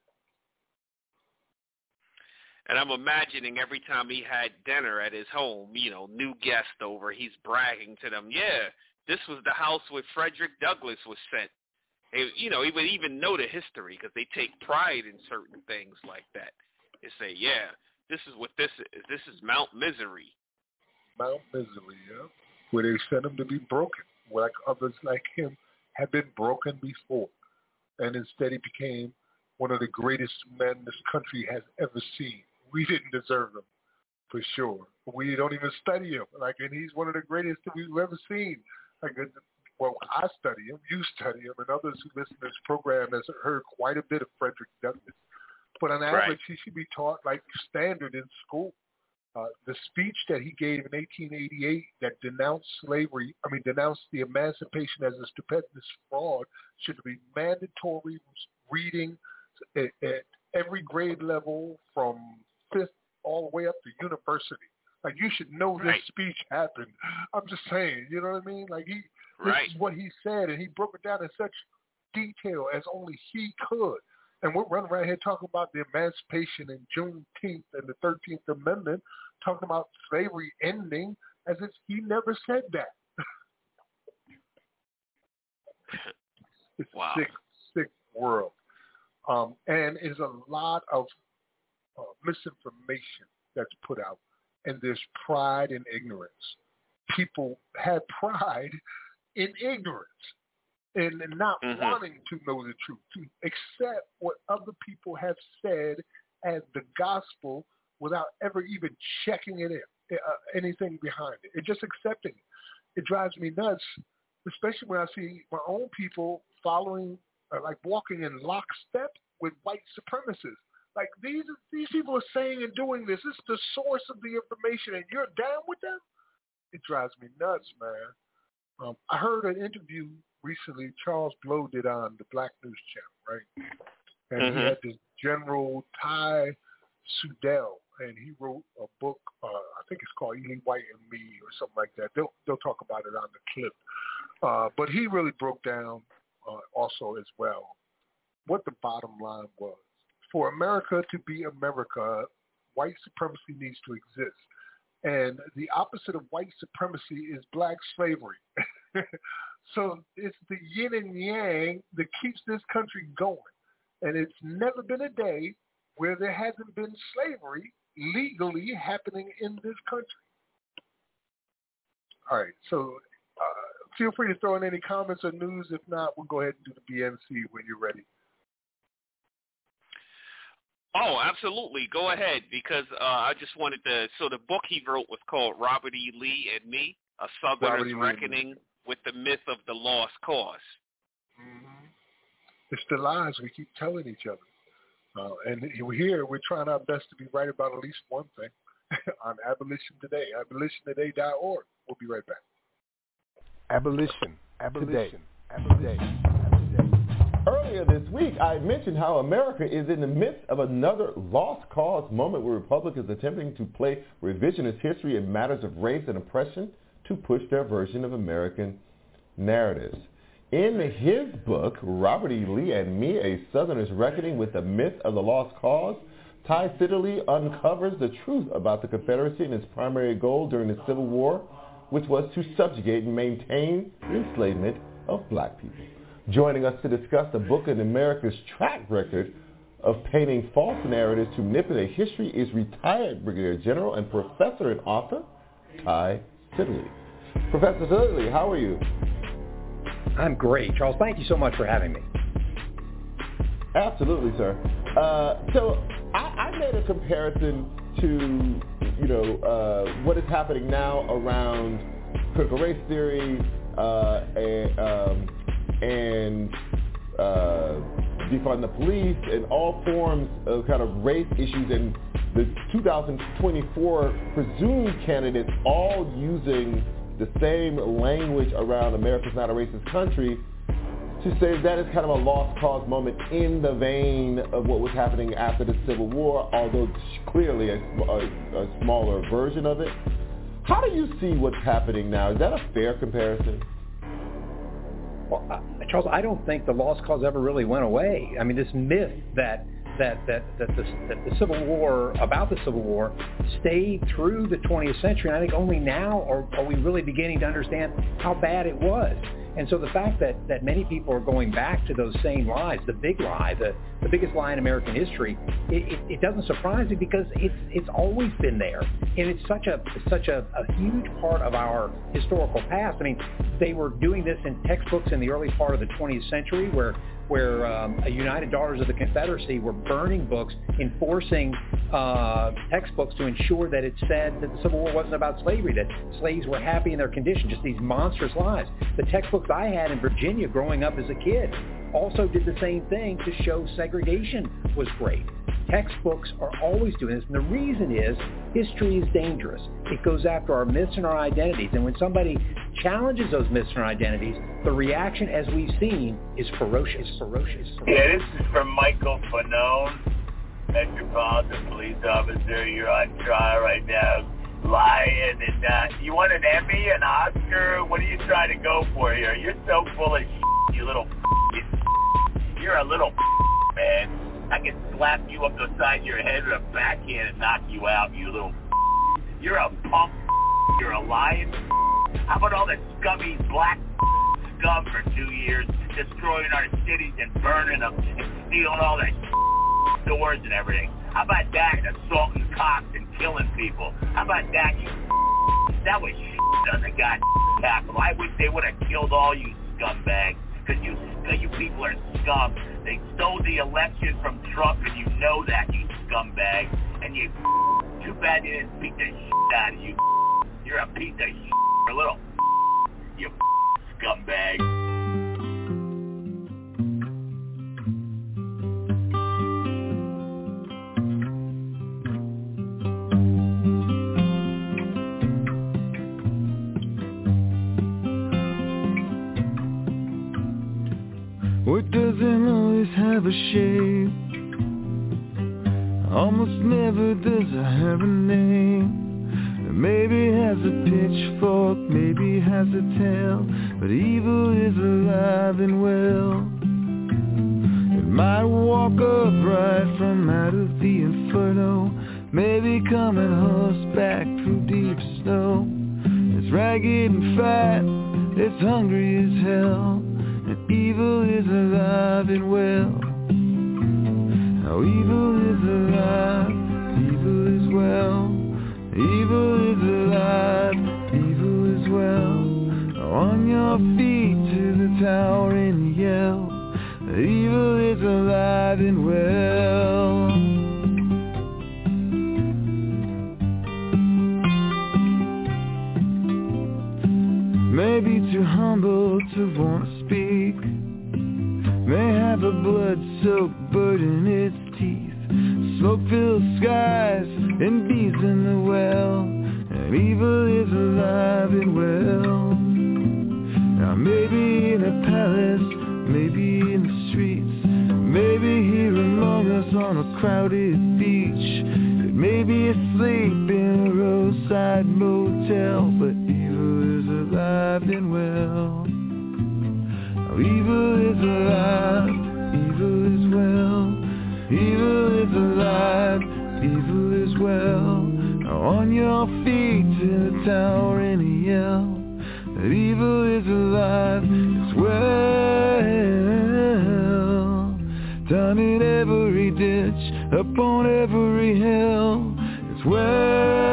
And I'm imagining every time he had dinner at his home, you know, new guest over, he's bragging to them, yeah, this was the house where Frederick Douglass was sent. You know, he would even know the history because they take pride in certain things like that. They say, yeah, this is what this is. This is Mount Misery. Mount Misery, yeah, where they sent him to be broken, like others like him had been broken before. And instead he became one of the greatest men this country has ever seen we didn't deserve him for sure. We don't even study him. Like, and he's one of the greatest that we've ever seen. Like, well, I study him, you study him, and others who listen to this program has heard quite a bit of Frederick Douglass. But on average, right. he should be taught like standard in school. Uh, the speech that he gave in 1888 that denounced slavery, I mean, denounced the emancipation as a stupendous fraud, should be mandatory reading at, at every grade level from fifth all the way up to university. Like you should know this right. speech happened. I'm just saying, you know what I mean? Like he, right. this is what he said, and he broke it down in such detail as only he could. And we're running around here talking about the emancipation in Juneteenth and the 13th Amendment, talking about slavery ending as if he never said that. *laughs* it's wow. a sick, sick world. Um, and is a lot of uh, misinformation that's put out, and there's pride and ignorance. People had *laughs* pride in ignorance and not mm-hmm. wanting to know the truth, to accept what other people have said as the gospel without ever even checking it in, uh, anything behind it. It's just accepting it. It drives me nuts, especially when I see my own people following, uh, like walking in lockstep with white supremacists. Like these these people are saying and doing this. This is the source of the information, and you're down with them. It drives me nuts, man. Um, I heard an interview recently Charles Blow did on the Black News Channel, right? And mm-hmm. he had this General Ty Seidule, and he wrote a book. Uh, I think it's called Ely White and Me or something like that. They'll they'll talk about it on the clip. Uh, but he really broke down uh, also as well what the bottom line was for America to be America, white supremacy needs to exist. And the opposite of white supremacy is black slavery. *laughs* so it's the yin and yang that keeps this country going. And it's never been a day where there hasn't been slavery legally happening in this country. All right, so uh, feel free to throw in any comments or news. If not, we'll go ahead and do the BNC when you're ready. Oh, absolutely. Go ahead because uh, I just wanted to. So the book he wrote was called Robert E. Lee and Me: A Southerner's. Reckoning with the Myth of the Lost Cause. Mm-hmm. It's the lies we keep telling each other. Uh, and here we're trying our best to be right about at least one thing *laughs* on Abolition Today, abolitiontoday.org. We'll be right back. Abolition. Abolition, abolition, abolition. Earlier this week, I mentioned how America is in the midst of another lost cause moment where Republicans attempting to play revisionist history in matters of race and oppression to push their version of American narratives. In his book, Robert E. Lee and Me, A Southerner's Reckoning with the Myth of the Lost Cause, Ty Seidule uncovers the truth about the Confederacy and its primary goal during the Civil War, which was to subjugate and maintain the enslavement of black people. Joining us to discuss the book and America's track record of painting false narratives to manipulate history is retired Brigadier General and professor and author Ty Seidule. Professor Seidule, how are you? I'm great, Charles. Thank you so much for having me. Absolutely, sir. Uh, so I, I, made a comparison to, you know, uh, what is happening now around critical race theory, uh, and, um, and uh, defund the police and all forms of kind of race issues and the 2024 presumed candidates all using the same language around America's not a racist country to say that is kind of a lost cause moment in the vein of what was happening after the Civil War, although clearly a, a, a smaller version of it. How do you see what's happening now? Is that a fair comparison? Well, uh, Charles, I don't think the lost cause ever really went away. I mean, this myth that that that that the, that the Civil War about the Civil War stayed through the 20th century. And I think only now are, are we really beginning to understand how bad it was. And so the fact that, that many people are going back to those same lies, the big lie, the, the biggest lie in American history, it, it, it doesn't surprise me because it's it's always been there, and it's such a such a, a huge part of our historical past. I mean, they were doing this in textbooks in the early part of the 20th century, where where um, United Daughters of the Confederacy were burning books, enforcing uh, textbooks to ensure that it said that the Civil War wasn't about slavery, that slaves were happy in their condition, just these monstrous lies. The textbooks I had in Virginia growing up as a kid also did the same thing to show segregation was great. Textbooks are always doing this, and the reason is history is dangerous. It goes after our myths and our identities, and when somebody challenges those myths and our identities, the reaction, as we've seen, is ferocious. Ferocious. ferocious. Yeah, this is from Michael Fanone, Metropolitan Police Officer. You're on trial right now, lying, and uh, you want an Emmy, an Oscar? What are you trying to go for here? You're so full of shit, you little. Little *laughs* man. I can slap you up the side of your head with a backhand and knock you out, you little *laughs* You're a punk *laughs* You're a lion How about all the scummy black scum for two years destroying our cities and burning them and stealing all the stores and everything? How about that assaulting cops and killing people? How about that, you That was on the goddamn Capitol. I wish they would have killed all you scumbags because you, you people are scum. They stole the election from Trump, and you know that, you scumbag. And you, too bad they didn't beat the shit out of you. You're a piece of shit. A little, you scumbag. Never does it have a name Maybe has a pitchfork, maybe has a tail But evil is alive and well It might walk upright from out of the inferno Maybe come coming horseback through deep snow It's ragged and fat, it's hungry as hell and evil is alive and well. Evil is alive, evil is well. On your feet to the tower and yell. Evil is alive and a crowded beach. Maybe asleep in a roadside motel But evil is alive and well. Now evil is alive, evil is well. Evil is alive, evil is well. Now on your feet to the tower and a yell That evil is alive, it's well. Down in every ditch, up on every hill It's well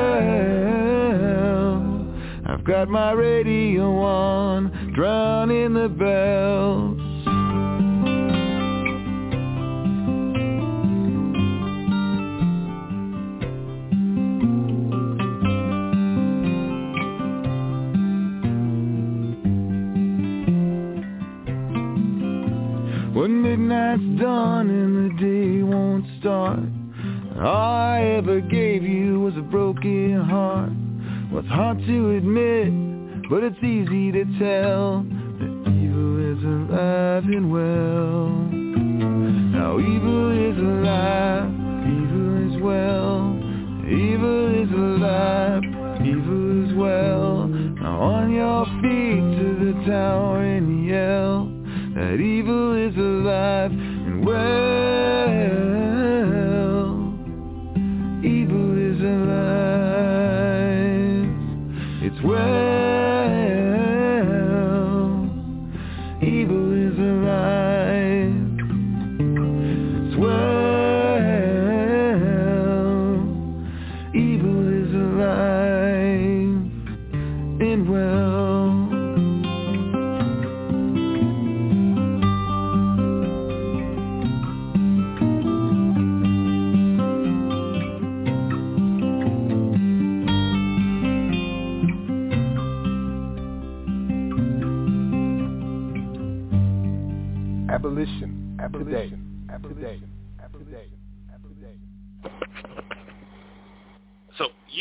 I've got my radio on, drowning the bells. Start. All I ever gave you was a broken heart. What's hard to admit, but it's easy to tell that evil is alive and well. Now evil is alive, evil is well. Evil is alive, evil is well. Now on your feet to the tower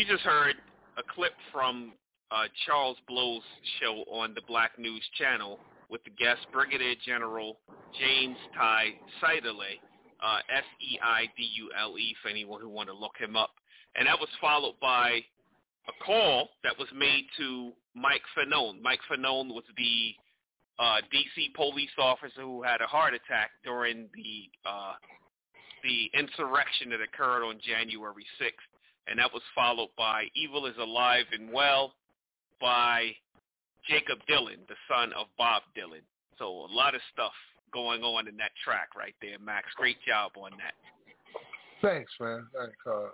you just heard a clip from uh, Charles Blow's show on the Black News Channel with the guest Brigadier General James Ty Seidule, uh, S-E-I-D-U-L-E, for anyone who want to look him up. And that was followed by a call that was made to Mike Fanone. Mike Fanone was the uh, D.C. police officer who had a heart attack during the uh, the insurrection that occurred on January 6th and that was followed by Evil is Alive and Well by Jakob Dylan, the son of Bob Dylan. So a lot of stuff going on in that track right there, Max. Great job on that. Thanks, man. Thanks. Uh,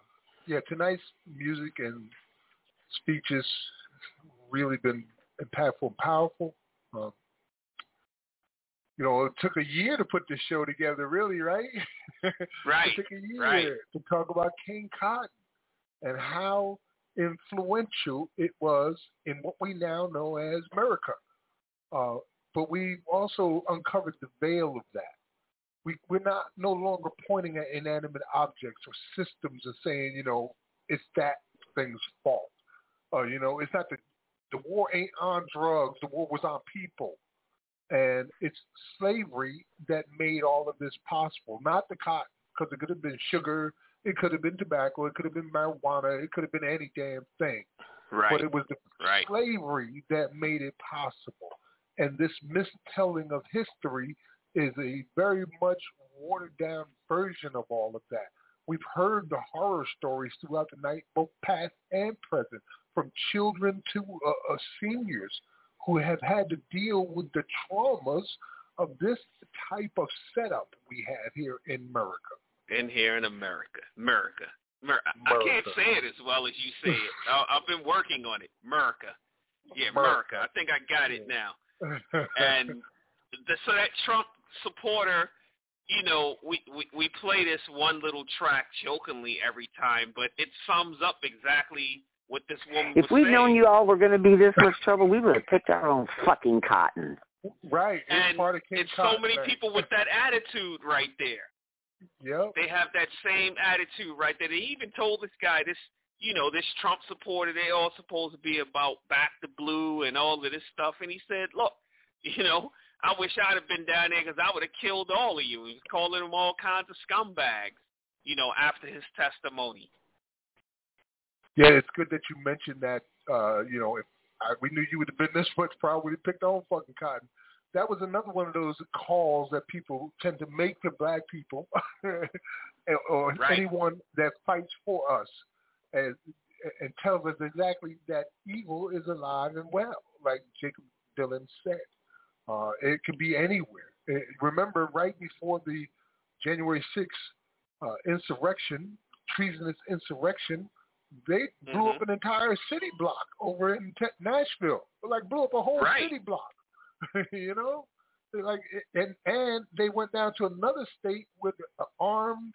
yeah, tonight's music and speeches really been impactful and powerful. Um, you know, it took a year to put this show together, really, right? *laughs* Right. it took a year right. to talk about King Cotton and how influential it was in what we now know as America. Uh, but we also uncovered the veil of that. We, we're not no longer pointing at inanimate objects or systems and saying, you know, it's that thing's fault. Uh, you know, it's not the the war ain't on drugs. The war was on people, and it's slavery that made all of this possible. Not the cotton, because it could have been sugar, it could have been tobacco, it could have been marijuana, it could have been any damn thing. Right. But it was the Right. slavery that made it possible. And this mistelling of history is a very much watered down version of all of that. We've heard the horror stories throughout the night, both past and present, from children to uh, uh, seniors who have had to deal with the traumas of this type of setup we have here in America. In here in America. America. Mer- I I can't say it as well as you say it. *laughs* I- I've been working on it. America. Yeah, America. America. I think I got it now. *laughs* and the, so that Trump supporter, you know, we, we we play this one little track jokingly every time, but it sums up exactly what this woman If was we'd saying. known you all were going to be this much trouble, we would have picked our own fucking cotton. right. It's and part of King it's so many man. people with that attitude right there. Yep. They have that same attitude right there. They even told this guy, this you know, this Trump supporter, they all supposed to be about back the blue and all of this stuff. And he said, look, *laughs* you know, I wish I'd have been down there because I would have killed all of you. He was calling them all kinds of scumbags, you know, after his testimony. Yeah, it's good that you mentioned that. Uh, you know, if I, we knew you would have been this much, probably would have picked our own fucking cotton. That was another one of those calls that people tend to make to black people *laughs* or Right. anyone that fights for us, and and tells us exactly that evil is alive and well, like Jakob Dylan said. Uh, it could be anywhere. Eh, remember, right before the January 6th uh, insurrection, treasonous insurrection, they blew up an entire city block over in Nashville. Like blew up a whole Right. city block. *laughs* you know, like and and they went down to another state with an armed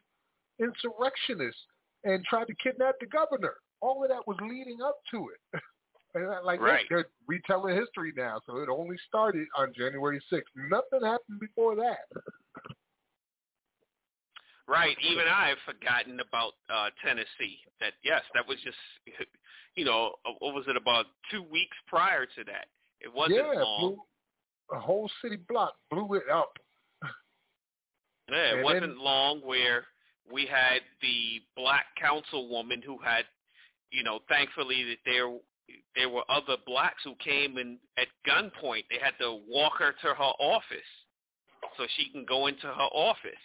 insurrectionists and tried to kidnap the governor. All of that was leading up to it. *laughs* And I- like Right. they're retelling history now, so it only started on January 6th. Nothing happened before that. Right. Even I have forgotten about uh, Tennessee. That yes, that was just *laughs* you know what was it about two weeks prior to that? It wasn't yeah, long. A whole city block blew it up. Yeah, it And wasn't then- long where we had the black councilwoman who had, you know, thankfully that there there were other blacks who came and at gunpoint they had to walk her to her office so she can go into her office.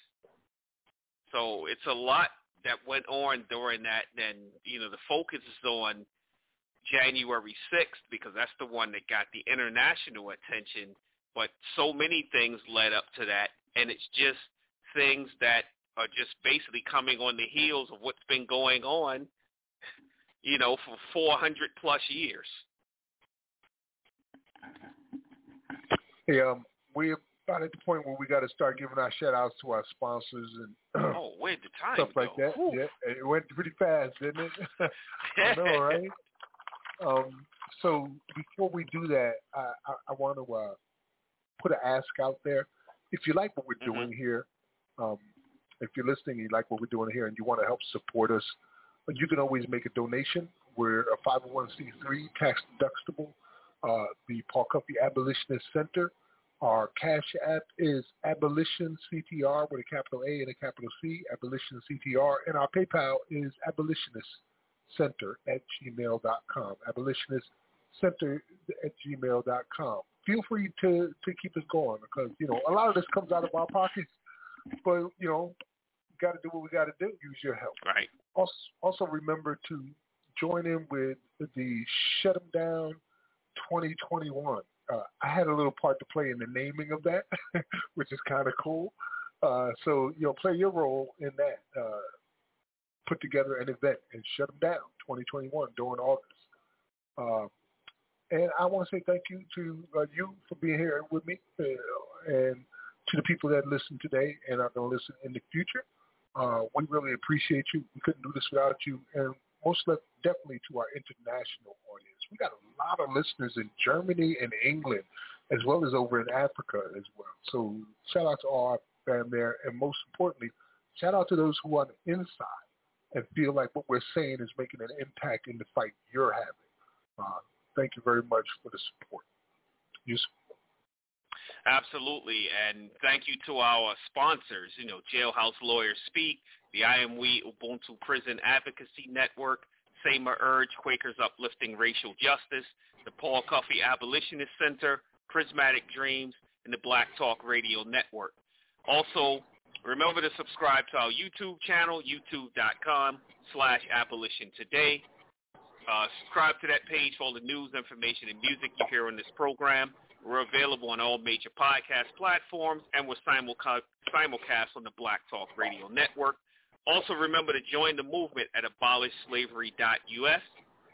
So it's a lot that went on during that. And you know, the focus is on January 6th because that's the one that got the international attention. But so many things led up to that, and it's just things that are just basically coming on the heels of what's been going on, you know, for 400 plus years. Hey, um, we're about at the point where we got to start giving our shout outs to our sponsors and *clears throat* oh, where'd the time stuff like go? that. Whew. Yeah, it went pretty fast, didn't it? *laughs* I know, right? *laughs* Um, so before we do that, I, I, I want to uh, put an ask out there. If you like what we're Mm-hmm. doing here, um, if you're listening, and you like what we're doing here, and you want to help support us, you can always make a donation. We're a 501c3, tax deductible. Uh, the Paul Cuffey Abolitionist Center. Our cash app is Abolition CTR with a capital A and a capital C, Abolition CTR, and our PayPal is Abolitionist Center at gmail.com. Abolitionist Center at gmail.com. Feel free to, to keep us going because, you know, a lot of this comes out of our pockets, but, you know, got to do what we got to do. Use your help. Right. Also, also remember to join in with the Shut 'em Down 2021. Uh, I had a little part to play in the naming of that, *laughs* which is kind of cool. Uh, so, you know, play your role in that. Uh, put together an event and shut them down 2021 during August. And I want to say thank you to uh, you for being here with me uh, and to the people that listen today and are going to listen in the future. Uh, we really appreciate you. We couldn't do this without you. And most definitely to our international audience. We got a lot of listeners in Germany and England, as well as over in Africa as well. So shout out to all our fam there. And most importantly, shout out to those who are on the inside and feel like what we're saying is making an impact in the fight you're having. Uh, thank you very much for the support. Absolutely, and thank you to our sponsors. You know, Jailhouse Lawyers Speak, the I Am We Ubuntu Prison Advocacy Network, Seymour Urge, Quakers Uplifting Racial Justice, the Paul Cuffey Abolitionist Center, Prismatic Dreams, and the Black Talk Radio Network. Also, remember to subscribe to our YouTube channel, youtube.com slash abolition today. Uh, subscribe to that page for all the news, information, and music you hear on this program. We're available on all major podcast platforms, and we're simulca- simulcast on the Black Talk Radio Network. Also, remember to join the movement at abolishslavery.us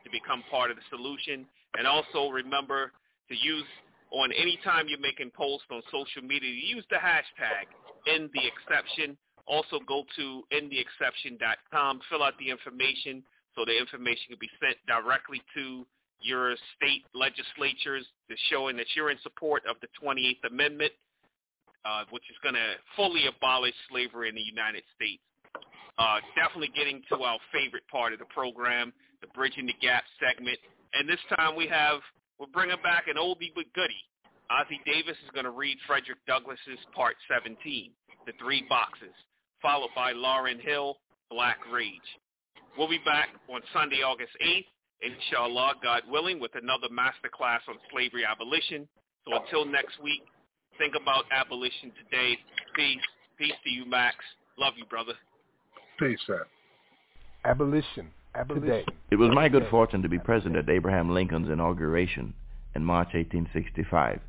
to become part of the solution. And also remember to use, on any time you're making posts on social media, use the hashtag in the exception. Also go to intheexception.com, fill out the information so the information can be sent directly to your state legislatures to showing that you're in support of the 28th Amendment, uh, which is going to fully abolish slavery in the United States. Uh, definitely getting to our favorite part of the program, the Bridging the Gap segment. And this time we have, we're bringing back an oldie but goodie. Ossie Davis is going to read Frederick Douglass's Part 17, The Three Boxes, followed by Lauryn Hill, Black Rage. We'll be back on Sunday, August 8th, inshallah, God willing, with another masterclass on slavery abolition. So until next week, think about abolition today. Peace. Peace to you, Max. Love you, brother. Peace, sir. Abolition. Today. It was my good fortune to be present at Abraham Lincoln's inauguration in March 1865,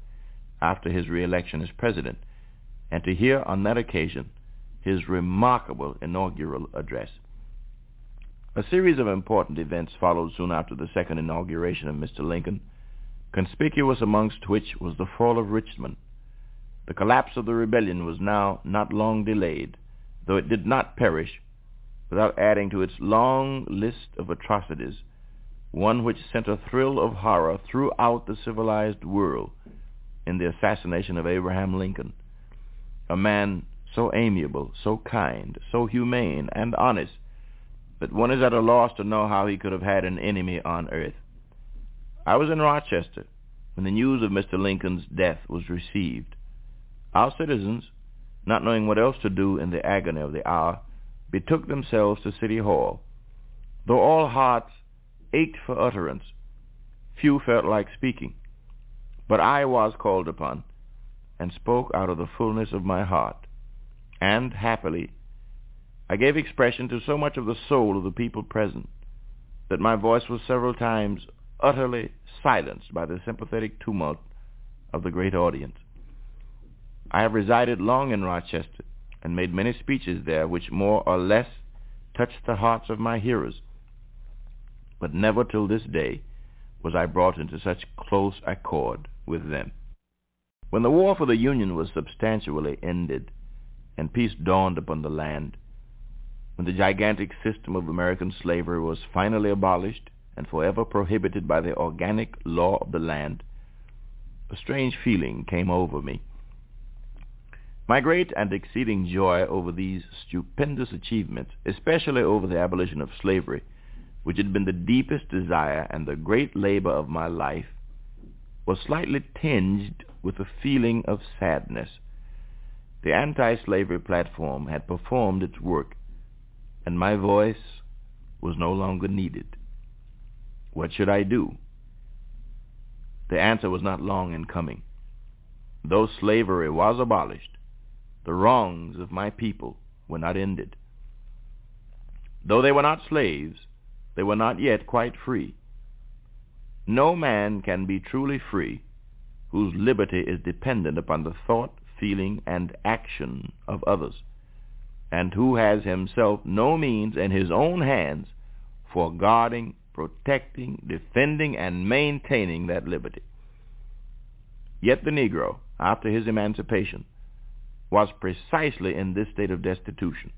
after his reelection as president, and to hear on that occasion his remarkable inaugural address. A series of important events followed soon after the second inauguration of Mr. Lincoln, conspicuous amongst which was the fall of Richmond. The collapse of the rebellion was now not long delayed, though it did not perish without adding to its long list of atrocities one which sent a thrill of horror throughout the civilized world in the assassination of Abraham Lincoln, a man so amiable, so kind, so humane and honest that one is at a loss to know how he could have had an enemy on earth. I was in Rochester when the news of Mr. Lincoln's death was received. Our citizens, not knowing what else to do in the agony of the hour, betook themselves to City Hall. Though all hearts ached for utterance, few felt like speaking. But I was called upon, and spoke out of the fullness of my heart. And, happily, I gave expression to so much of the soul of the people present that my voice was several times utterly silenced by the sympathetic tumult of the great audience. I have resided long in Rochester and made many speeches there which more or less touched the hearts of my hearers. But never till this day was I brought into such close accord with them. When the war for the Union was substantially ended and peace dawned upon the land, when the gigantic system of American slavery was finally abolished and forever prohibited by the organic law of the land, a strange feeling came over me. My great and exceeding joy over these stupendous achievements, especially over the abolition of slavery, which had been the deepest desire and the great labor of my life, was slightly tinged with a feeling of sadness. The anti-slavery platform had performed its work, and my voice was no longer needed. What should I do? The answer was not long in coming. Though slavery was abolished, the wrongs of my people were not ended. Though they were not slaves, they were not yet quite free. No man can be truly free whose liberty is dependent upon the thought, feeling, and action of others, and who has himself no means in his own hands for guarding, protecting, defending, and maintaining that liberty. Yet the Negro, after his emancipation, was precisely in this state of destitution.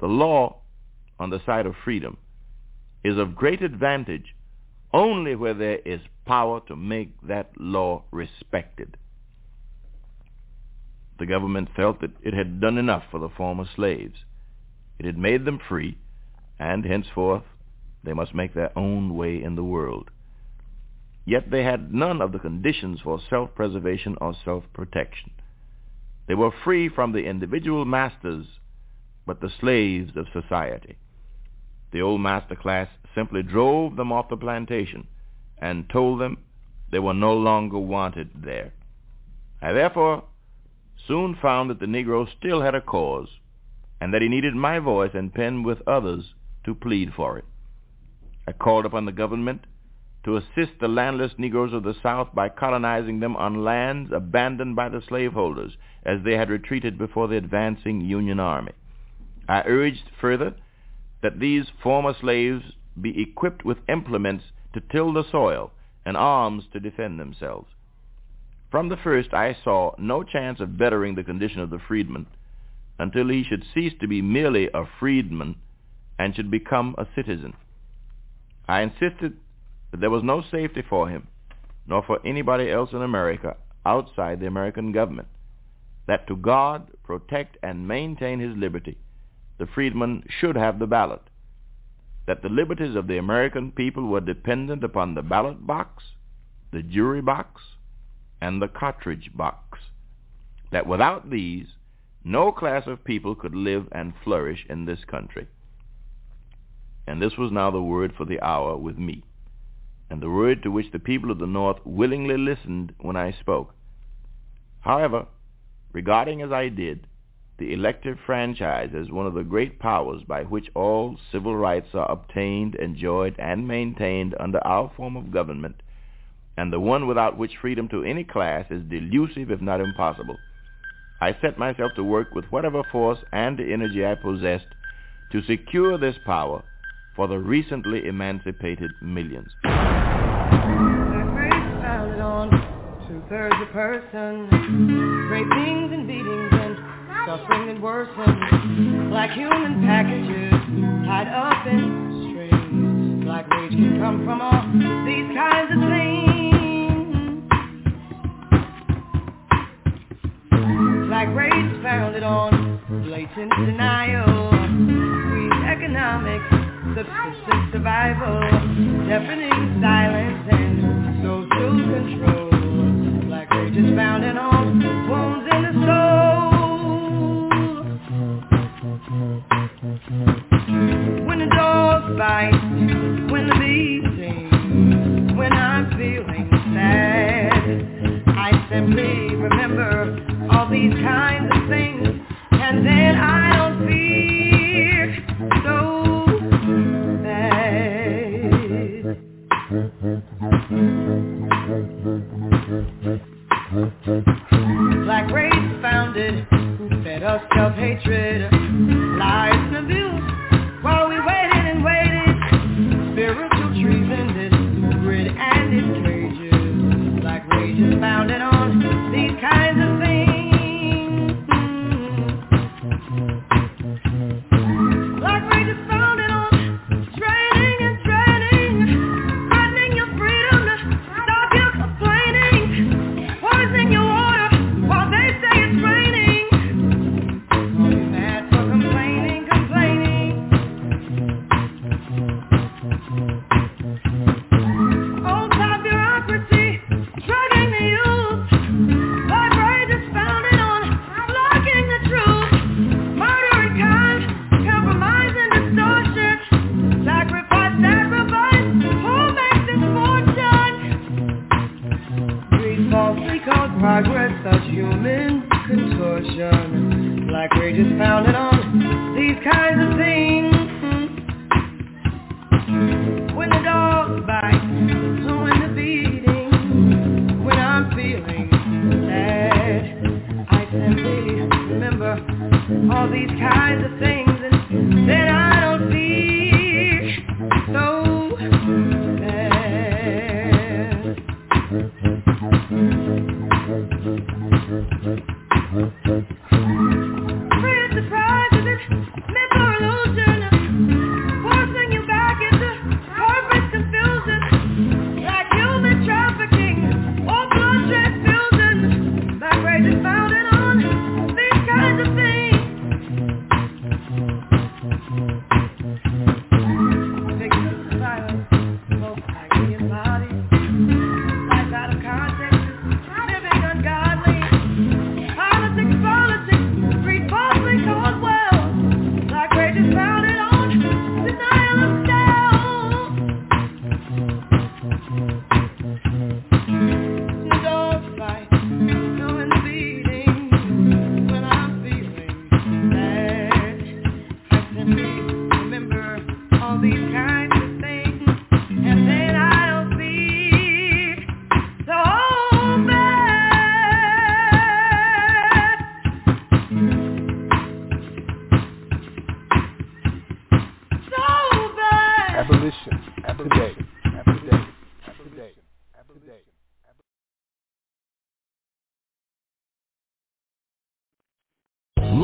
The law on the side of freedom is of great advantage only where there is power to make that law respected. The government felt that it had done enough for the former slaves. It had made them free, and henceforth they must make their own way in the world. Yet they had none of the conditions for self-preservation or self-protection. They were free from the individual masters, but the slaves of society. The old master class simply drove them off the plantation and told them they were no longer wanted there. I therefore soon found that the Negro still had a cause and that he needed my voice and pen with others to plead for it. I called upon the government to assist the landless Negroes of the South by colonizing them on lands abandoned by the slaveholders as they had retreated before the advancing Union Army. I urged further that these former slaves be equipped with implements to till the soil and arms to defend themselves. From the first I saw no chance of bettering the condition of the freedman until he should cease to be merely a freedman and should become a citizen. I insisted that there was no safety for him, nor for anybody else in America outside the American government, that to guard, protect, and maintain his liberty, the freedman should have the ballot, that the liberties of the American people were dependent upon the ballot box, the jury box, and the cartridge box, that without these, no class of people could live and flourish in this country. And this was now the word for the hour with me, and the word to which the people of the North willingly listened when I spoke. However, regarding as I did the elective franchise as one of the great powers by which all civil rights are obtained, enjoyed, and maintained under our form of government, and the one without which freedom to any class is delusive if not impossible, I set myself to work with whatever force and energy I possessed to secure this power for the recently emancipated millions. Two-thirds a person, rapings and beatings and suffering and worsen, like human packages tied up in strings. Black rage can come from all these kinds of things. Like race founded on blatant denial. Squeeze economics, subsistence survival, deafening silence and social control. Black rage is founded on wounds in the soul. When the dogs bite, when the bees sing, when I'm feeling sad, I simply remember all these kinds of things, and then I